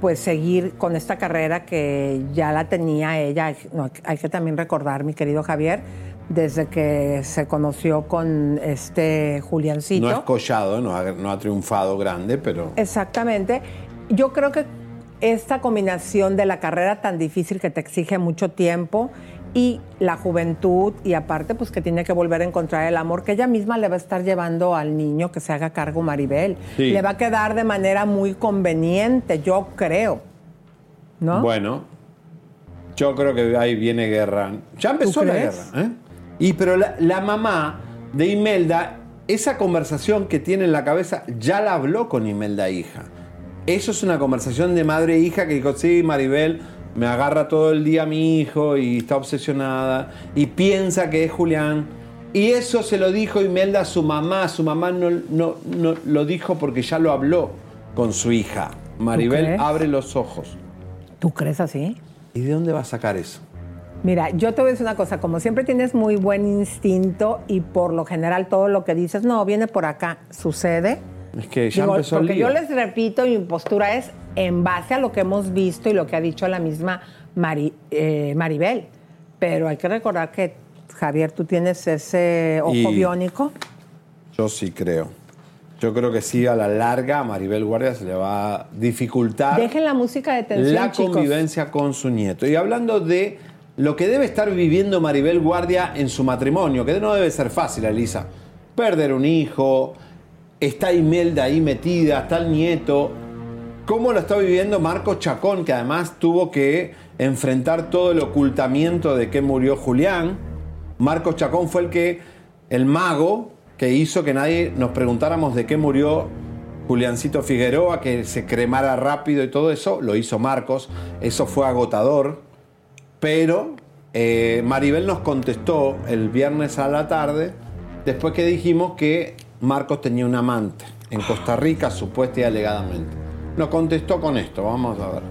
pues seguir con esta carrera que ya la tenía ella, no, hay que también recordar, mi querido Javier, desde que se conoció con este Juliancito. No es collado, no ha, no ha triunfado grande, pero... Exactamente. Yo creo que esta combinación de la carrera tan difícil que te exige mucho tiempo y la juventud y aparte pues que tiene que volver a encontrar el amor que ella misma le va a estar llevando al niño que se haga cargo Maribel. Sí. Le va a quedar de manera muy conveniente, yo creo. ¿No? Bueno, yo creo que ahí viene guerra. Ya empezó ¿Tú la guerra. ¿eh? Y pero la, la mamá de Imelda, esa conversación que tiene en la cabeza, ya la habló con Imelda hija. Eso es una conversación de madre e hija que dijo, sí, Maribel me agarra todo el día a mi hijo y está obsesionada y piensa que es Julián. Y eso se lo dijo Imelda a su mamá. Su mamá no, no, no lo dijo porque ya lo habló con su hija. Maribel abre los ojos. ¿Tú crees así? ¿Y de dónde va a sacar eso? Mira, yo te voy a decir una cosa, como siempre tienes muy buen instinto y por lo general todo lo que dices, no, viene por acá, sucede. Es que ya Digo, empezó el yo les repito, mi postura es en base a lo que hemos visto y lo que ha dicho la misma Mari- eh, Maribel. Pero hay que recordar que, Javier, tú tienes ese ojo Y- biónico. Yo sí creo. Yo creo que sí, a la larga a Maribel Guardia se le va a dificultar Dejen la música de tensión, la chicos. convivencia con su nieto. Y hablando de lo que debe estar viviendo Maribel Guardia en su matrimonio, que no debe ser fácil, Elisa. Perder un hijo, está Imelda ahí metida, está el nieto. ¿Cómo lo está viviendo Marcos Chacón, que además tuvo que enfrentar todo el ocultamiento de que murió Julián? Marcos Chacón fue el que, el mago, que hizo que nadie nos preguntáramos de qué murió Juliancito Figueroa, que se cremara rápido y todo eso, lo hizo Marcos. Eso fue agotador. Pero eh, Maribel nos contestó el viernes a la tarde, después que dijimos que Marcos tenía un amante en Costa Rica, supuesta y alegadamente. Nos contestó con esto, vamos a ver.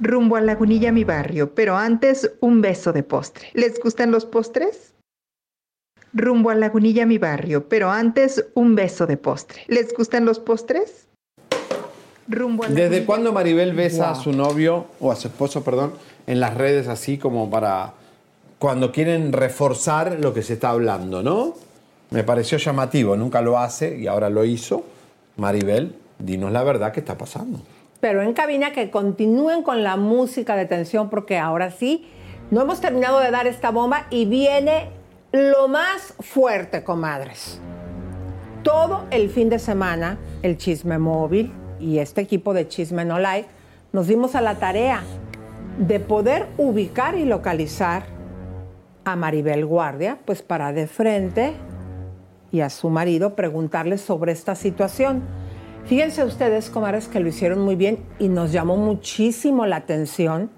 Rumbo a Lagunilla, mi barrio, pero antes un beso de postre. ¿Les gustan los postres? Rumbo a Lagunilla, mi barrio, pero antes un beso de postre. ¿Les gustan los postres? Rumbo a ¿Desde Lagunilla- cuándo Maribel besa a su novio o a su esposo, perdón, en las redes así como para cuando quieren reforzar lo que se está hablando, ¿no? Me pareció llamativo, nunca lo hace y ahora lo hizo. Maribel, dinos la verdad que está pasando. Pero en cabina que continúen con la música de tensión porque ahora sí, no hemos terminado de dar esta bomba y viene lo más fuerte, comadres. Todo el fin de semana, el Chisme Móvil y este equipo de Chisme No Like nos dimos a la tarea de poder ubicar y localizar a Maribel Guardia, pues para de frente y a su marido preguntarles sobre esta situación. Fíjense ustedes, comadres, que lo hicieron muy bien y nos llamó muchísimo la atención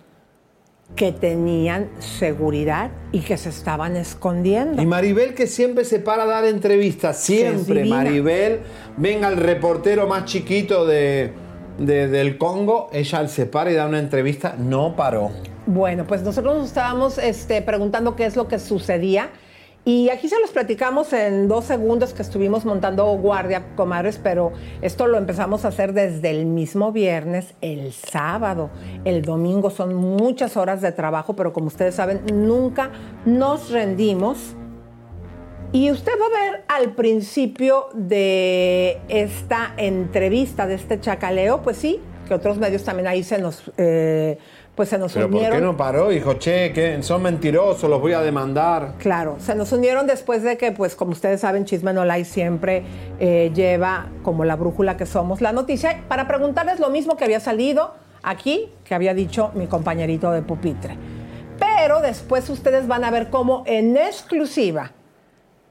que tenían seguridad y que se estaban escondiendo. Y Maribel que siempre se para a dar entrevistas, siempre. Maribel, venga el reportero más chiquito de, de- del Congo, ella se para y da una entrevista, no paró. Bueno, pues nosotros nos estábamos este, preguntando qué es lo que sucedía. Y aquí se los platicamos en dos segundos que estuvimos montando guardia, comadres, pero esto lo empezamos a hacer desde el mismo viernes, el sábado, el domingo. Son muchas horas de trabajo, pero como ustedes saben, nunca nos rendimos. Y usted va a ver al principio de esta entrevista, de este chacaleo, pues sí, que otros medios también ahí se nos, eh, pues se nos Pero ¿por unieron. qué no paró? Dijo, che, que son mentirosos, los voy a demandar. Claro, se nos unieron después de que, pues como ustedes saben, Chisme No Like siempre eh, lleva como la brújula que somos la noticia para preguntarles lo mismo que había salido aquí, que había dicho mi compañerito de pupitre. Pero después ustedes van a ver cómo en exclusiva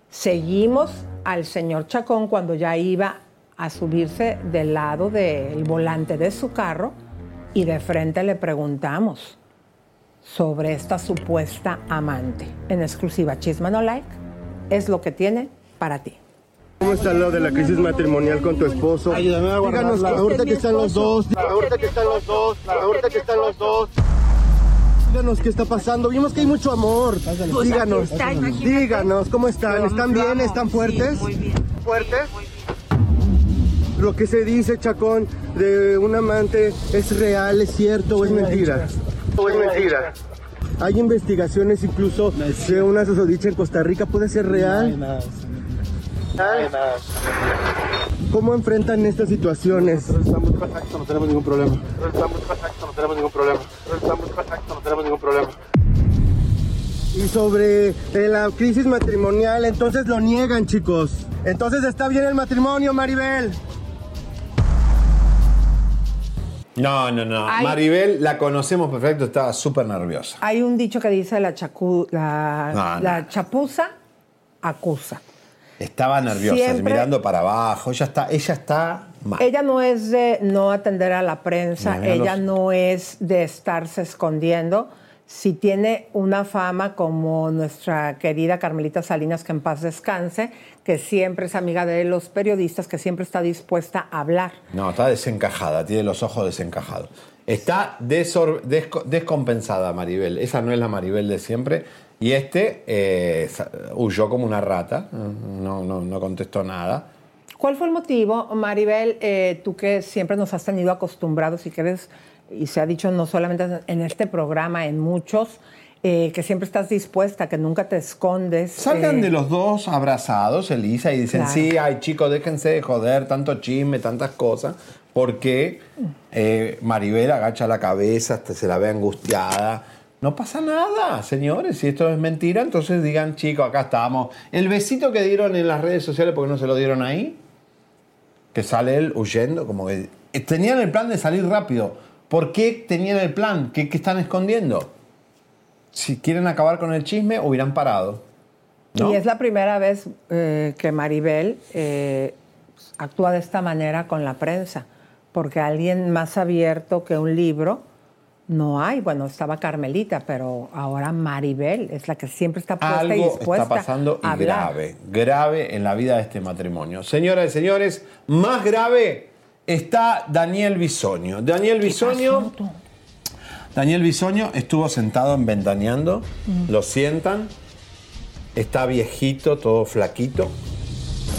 seguimos al señor Chacón cuando ya iba a subirse del lado del volante de su carro y de frente le preguntamos sobre esta supuesta amante. En exclusiva, Chisme No Like es lo que tiene para ti. ¿Cómo está lo de la crisis matrimonial con tu esposo? Ayúdame a guardarla. Díganos, ahorita que están los dos, ahorita que están los dos, ahorita que están los dos. Díganos qué está pasando. Vimos que hay mucho amor. Pues Díganos, díganos, ¿cómo están? ¿Están bien? ¿Están fuertes? ¿Fuertes? Lo que se dice, Chacón, de un amante, ¿es real, es cierto o es mentira? ¿O es mentira? Hay investigaciones incluso de una susodicha en Costa Rica, ¿puede ser real? ¿Cómo enfrentan estas situaciones? Estamos perfectos, no tenemos ningún problema. Estamos perfectos, no tenemos ningún problema. Estamos perfectos, no tenemos ningún problema. Y sobre eh, la crisis matrimonial, entonces lo niegan, chicos. Entonces está bien el matrimonio, Maribel. No, no, no. Maribel la conocemos perfecto, estaba súper nerviosa. Hay un dicho que dice la, chacu- la, No, no. la chapuza acusa. Estaba nerviosa, Siempre- mirando para abajo. Ella está, ella está mal. Ella no es de no atender a la prensa, ella no es de estarse escondiendo. Si tiene una fama como nuestra querida Carmelita Salinas, que en paz descanse, que siempre es amiga de los periodistas, que siempre está dispuesta a hablar. No, está desencajada, tiene los ojos desencajados. Está desor- descompensada Maribel. Esa no es la Maribel de siempre. Y este eh, huyó como una rata, no, no, no contestó nada. ¿Cuál fue el motivo, Maribel, eh, tú que siempre nos has tenido acostumbrados y que eres, y se ha dicho no solamente en este programa, en muchos, eh, que siempre estás dispuesta, que nunca te escondes? Salgan eh, de los dos abrazados, Elisa, y dicen, Claro. sí, ay chicos, déjense de joder, tanto chisme, tantas cosas, porque eh, Maribel agacha la cabeza, hasta se la ve angustiada, No pasa nada, señores. Si esto es mentira, entonces digan, chicos, acá estamos. El besito que dieron en las redes sociales, ¿por qué no se lo dieron ahí? Que sale él huyendo, como que... eh, Tenían el plan de salir rápido. ¿Por qué tenían el plan? ¿Qué, qué están escondiendo? Si quieren acabar con el chisme, hubieran parado. ¿no? Y es la primera vez eh, que Maribel eh, actúa de esta manera con la prensa, porque alguien más abierto que un libro no hay. Bueno, estaba Carmelita, pero ahora Maribel es la que siempre está puesta y Algo dispuesta está pasando y a hablar. grave, grave en la vida de este matrimonio. Señoras y señores, más grave está Daniel Bisoño. Daniel Bisoño. Daniel Bisoño estuvo sentado en Ventaneando, Mm. lo sientan, está viejito, todo flaquito,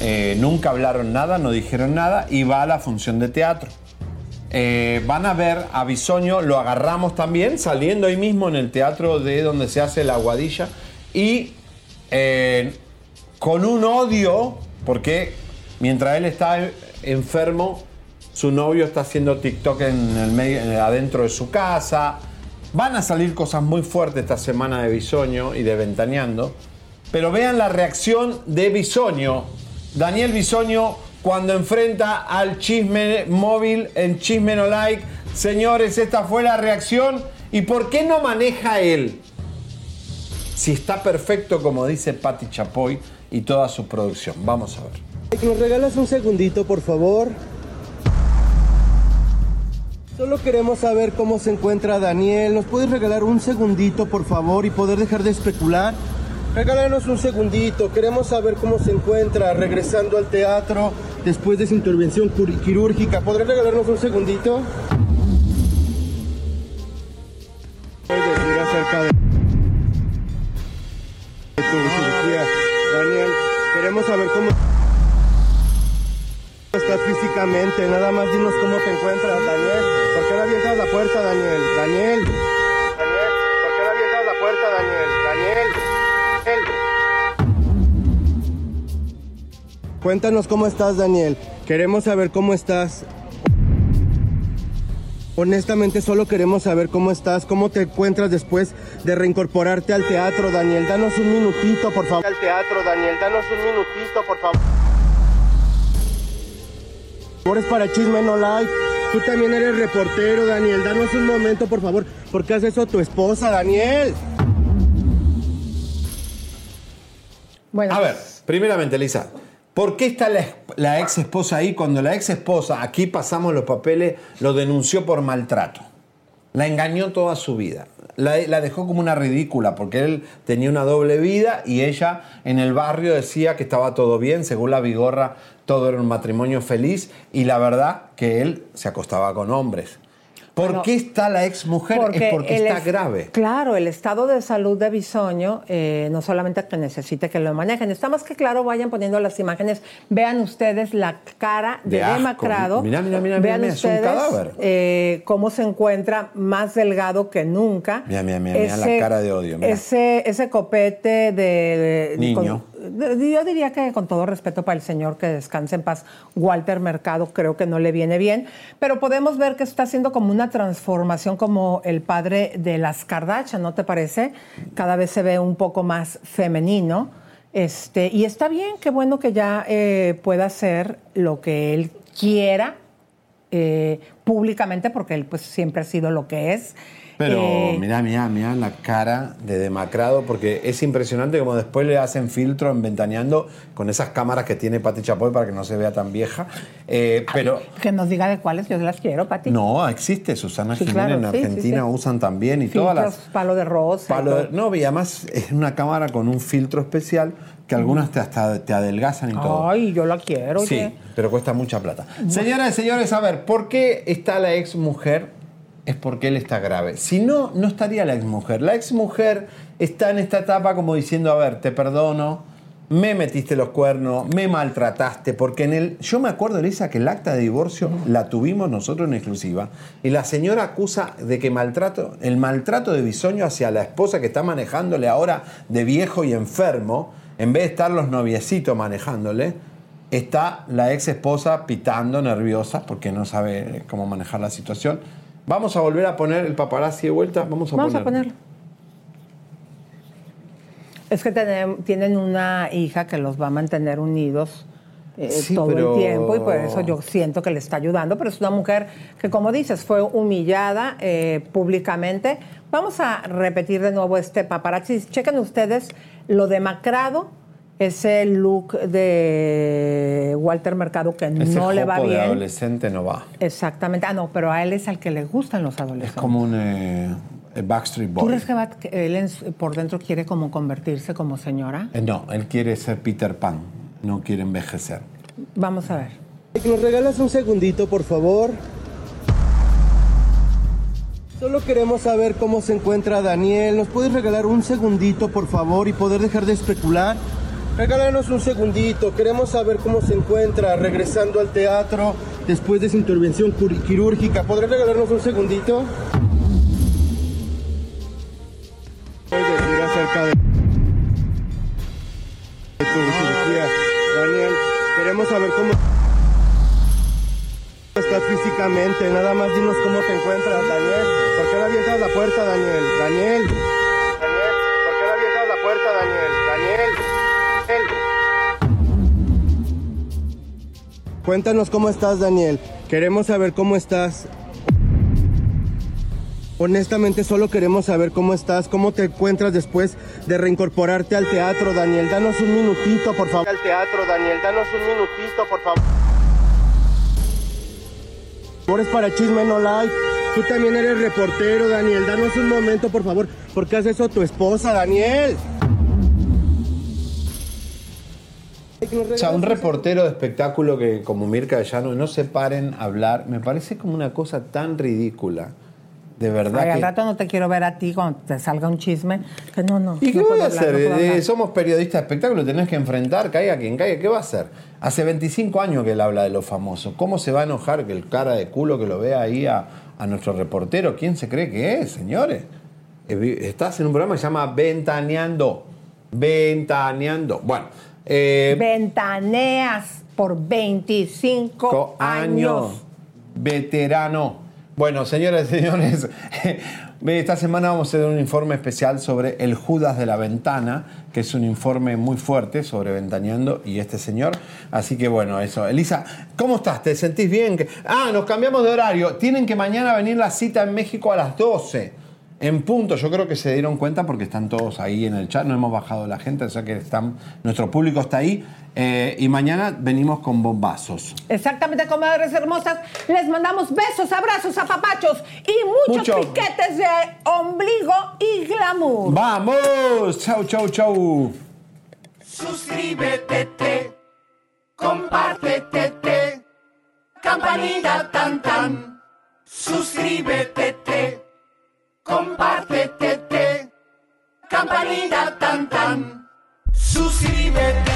eh, nunca hablaron nada, no dijeron nada y va a la función de teatro. Eh, van a ver a Bisoño, lo agarramos también saliendo ahí mismo en el teatro de donde se hace la aguadilla y eh, con un odio, porque mientras él está enfermo, su novio está haciendo TikTok en el medio, en- adentro de su casa. Van a salir cosas muy fuertes esta semana de Bisoño y de Ventaneando. Pero vean la reacción de Bisoño. Daniel Bisoño cuando enfrenta al chisme móvil en Chisme No Like. Señores, esta fue la reacción. ¿Y por qué no maneja él? Si está perfecto como dice Patti Chapoy y toda su producción. Vamos a ver. ¿Nos regalas un segundito, por favor? Solo queremos saber cómo se encuentra Daniel. ¿Nos puedes regalar un segundito, por favor, y poder dejar de especular? Regálanos un segundito. Queremos saber cómo se encuentra regresando al teatro después de su intervención quirúrgica. ¿Podrás regalarnos un segundito? Daniel, queremos saber cómo estás físicamente. Nada más dinos cómo te encuentras, Daniel. ¿Por qué no avientas la puerta, Daniel? Daniel. Daniel, ¿por qué no avientas la puerta, Daniel? Daniel. Daniel. Cuéntanos cómo estás, Daniel. Queremos saber cómo estás. Honestamente, solo queremos saber cómo estás, cómo te encuentras después de reincorporarte al teatro, Daniel. Danos un minutito, por favor. Al teatro, Daniel. Danos un minutito, por favor. Por favor, es para Chisme No Like. Tú también eres reportero, Daniel. Danos un momento, por favor. ¿Por qué haces eso a tu esposa, Daniel? Bueno, A ver, primeramente, Lisa, ¿por qué está la, la ex esposa ahí cuando la ex esposa, aquí pasamos los papeles, lo denunció por maltrato? La engañó toda su vida. La, dejó como una ridícula porque él tenía una doble vida y ella en el barrio decía que estaba todo bien, según la Vigorra todo era un matrimonio feliz y la verdad que él se acostaba con hombres. ¿Por Bueno, qué está la ex mujer? Es porque está es- grave. Claro, el estado de salud de Bisoño eh, no solamente que necesite que lo manejen, está más que claro, vayan poniendo las imágenes, vean ustedes la cara de, De demacrado, Mira, mira, mira, vean mira, es un ustedes cadáver. eh, cómo se encuentra más delgado que nunca. Mira, mira, mira, mira la cara de odio, mira. Ese, ese copete de... de- Niño. con- yo diría que con todo respeto para el señor que descanse en paz, Walter Mercado creo que no le viene bien, pero podemos ver que está haciendo como una transformación como el padre de las Kardashian, ¿no te parece? Cada vez se ve un poco más femenino. Este, y está bien, qué bueno que ya eh, pueda hacer lo que él quiera eh, públicamente, porque él pues siempre ha sido lo que es. Pero Eh, mira, mira, mira la cara de demacrado, porque es impresionante como después le hacen filtro en Ventaneando con esas cámaras que tiene Pati Chapoy para que no se vea tan vieja. Eh, pero que nos diga de cuáles, yo las quiero, Pati. no, existe. Susana Sí, Jiménez claro, en sí, Argentina sí. usan también y todas las. Palo de rosa. palo de- no, y además es una cámara con un filtro especial que algunas te hasta te adelgazan y todo. Ay, yo la quiero. Sí, pero cuesta mucha plata. Señoras y señores, a ver, ¿por qué está la ex mujer? Es porque él está grave. Si no, no estaría la ex mujer. La ex mujer está en esta etapa como diciendo, a ver, te perdono, me metiste los cuernos, me maltrataste, porque en el... Yo me acuerdo, Elisa, que el acta de divorcio la tuvimos nosotros en exclusiva y la señora acusa de que maltrato, el maltrato de Bisoño hacia la esposa que está manejándole ahora de viejo y enfermo, en vez de estar los noviecitos manejándole, está la ex esposa pitando, nerviosa, porque no sabe cómo manejar la situación. Vamos a volver a poner el paparazzi de vuelta. Vamos a Vamos ponerlo. a. Es que tienen una hija que los va a mantener unidos eh, todo el tiempo y por eso yo siento que le está ayudando, pero es una mujer que, como dices, fue humillada eh, públicamente. Vamos a repetir de nuevo este paparazzi. Chequen ustedes lo demacrado ese look de Walter Mercado que Ese no le va jopo de bien. adolescente no va. Exactamente. Ah, no, pero a él es al que le gustan los Es adolescentes. como un eh, Backstreet ¿Tú Boy. crees que, va- él en por dentro quiere como convertirse como señora? Eh, No, él quiere ser Peter Pan, no quiere envejecer. Vamos a ver. ¿Nos regalas un segundito, por favor? Solo queremos saber cómo se encuentra Daniel. ¿Nos puedes regalar un segundito, por favor, y poder dejar de especular? Regálanos un segundito. Queremos saber cómo se encuentra regresando al teatro después de su intervención quirúrgica. ¿Podrías regalarnos un segundito? ¿Puedes decir acerca de cirugía? Daniel, queremos saber cómo estás físicamente. Nada más dinos cómo te encuentras, Daniel. ¿Por qué no avientas la puerta? Daniel. Daniel, Cuéntanos cómo estás, Daniel. Queremos saber cómo estás. Honestamente, solo queremos saber cómo estás, cómo te encuentras después de reincorporarte al teatro, Daniel. Danos un minutito, por favor. Al teatro, Daniel. Danos un minutito, por favor. Por es para Chisme No Live. Tú también eres reportero, Daniel. Danos un momento, por favor. ¿Por qué haces eso tu esposa, Daniel? O sea, un reportero de espectáculo que como Mirka Llano no se paren a hablar, me parece como una cosa tan ridícula. De verdad Ay, al que... rato no te quiero ver a ti cuando te salga un chisme. Que no, no. ¿Y qué no voy a hablar, hacer? no Eh, somos periodistas de espectáculo, tenés que enfrentar, caiga quien caiga, ¿qué va a hacer? Hace 25 años que él habla de los famosos. ¿Cómo se va a enojar que el cara de culo que lo vea ahí a, a nuestro reportero? ¿Quién se cree que es, señores? Eh, Estás en un programa que se llama Ventaneando. Ventaneando. Bueno, eh, Ventaneas por 25 años. Veterano. Bueno, señoras y señores, esta semana vamos a hacer un informe especial sobre el Judas de la Ventana, que es un informe muy fuerte sobre Ventaneando y este señor. Así que bueno, eso. Elisa, ¿cómo estás? ¿Te sentís bien? Ah, nos cambiamos de horario. Tienen que mañana venir la cita en México a las 12. En punto, yo creo que se dieron cuenta porque están todos ahí en el chat, no hemos bajado la gente, o sea que están, nuestro público está ahí. eh, y mañana venimos con bombazos. Exactamente, comadres hermosas. Les mandamos besos, abrazos, apapachos y muchos Mucho. piquetes de ombligo y glamour. ¡Vamos! ¡Chau, chau, chau! Suscríbete, te, compártete, te, campanita tan tan. Suscríbete, te, compártete, te, campanita tan tan. Te, suscríbete,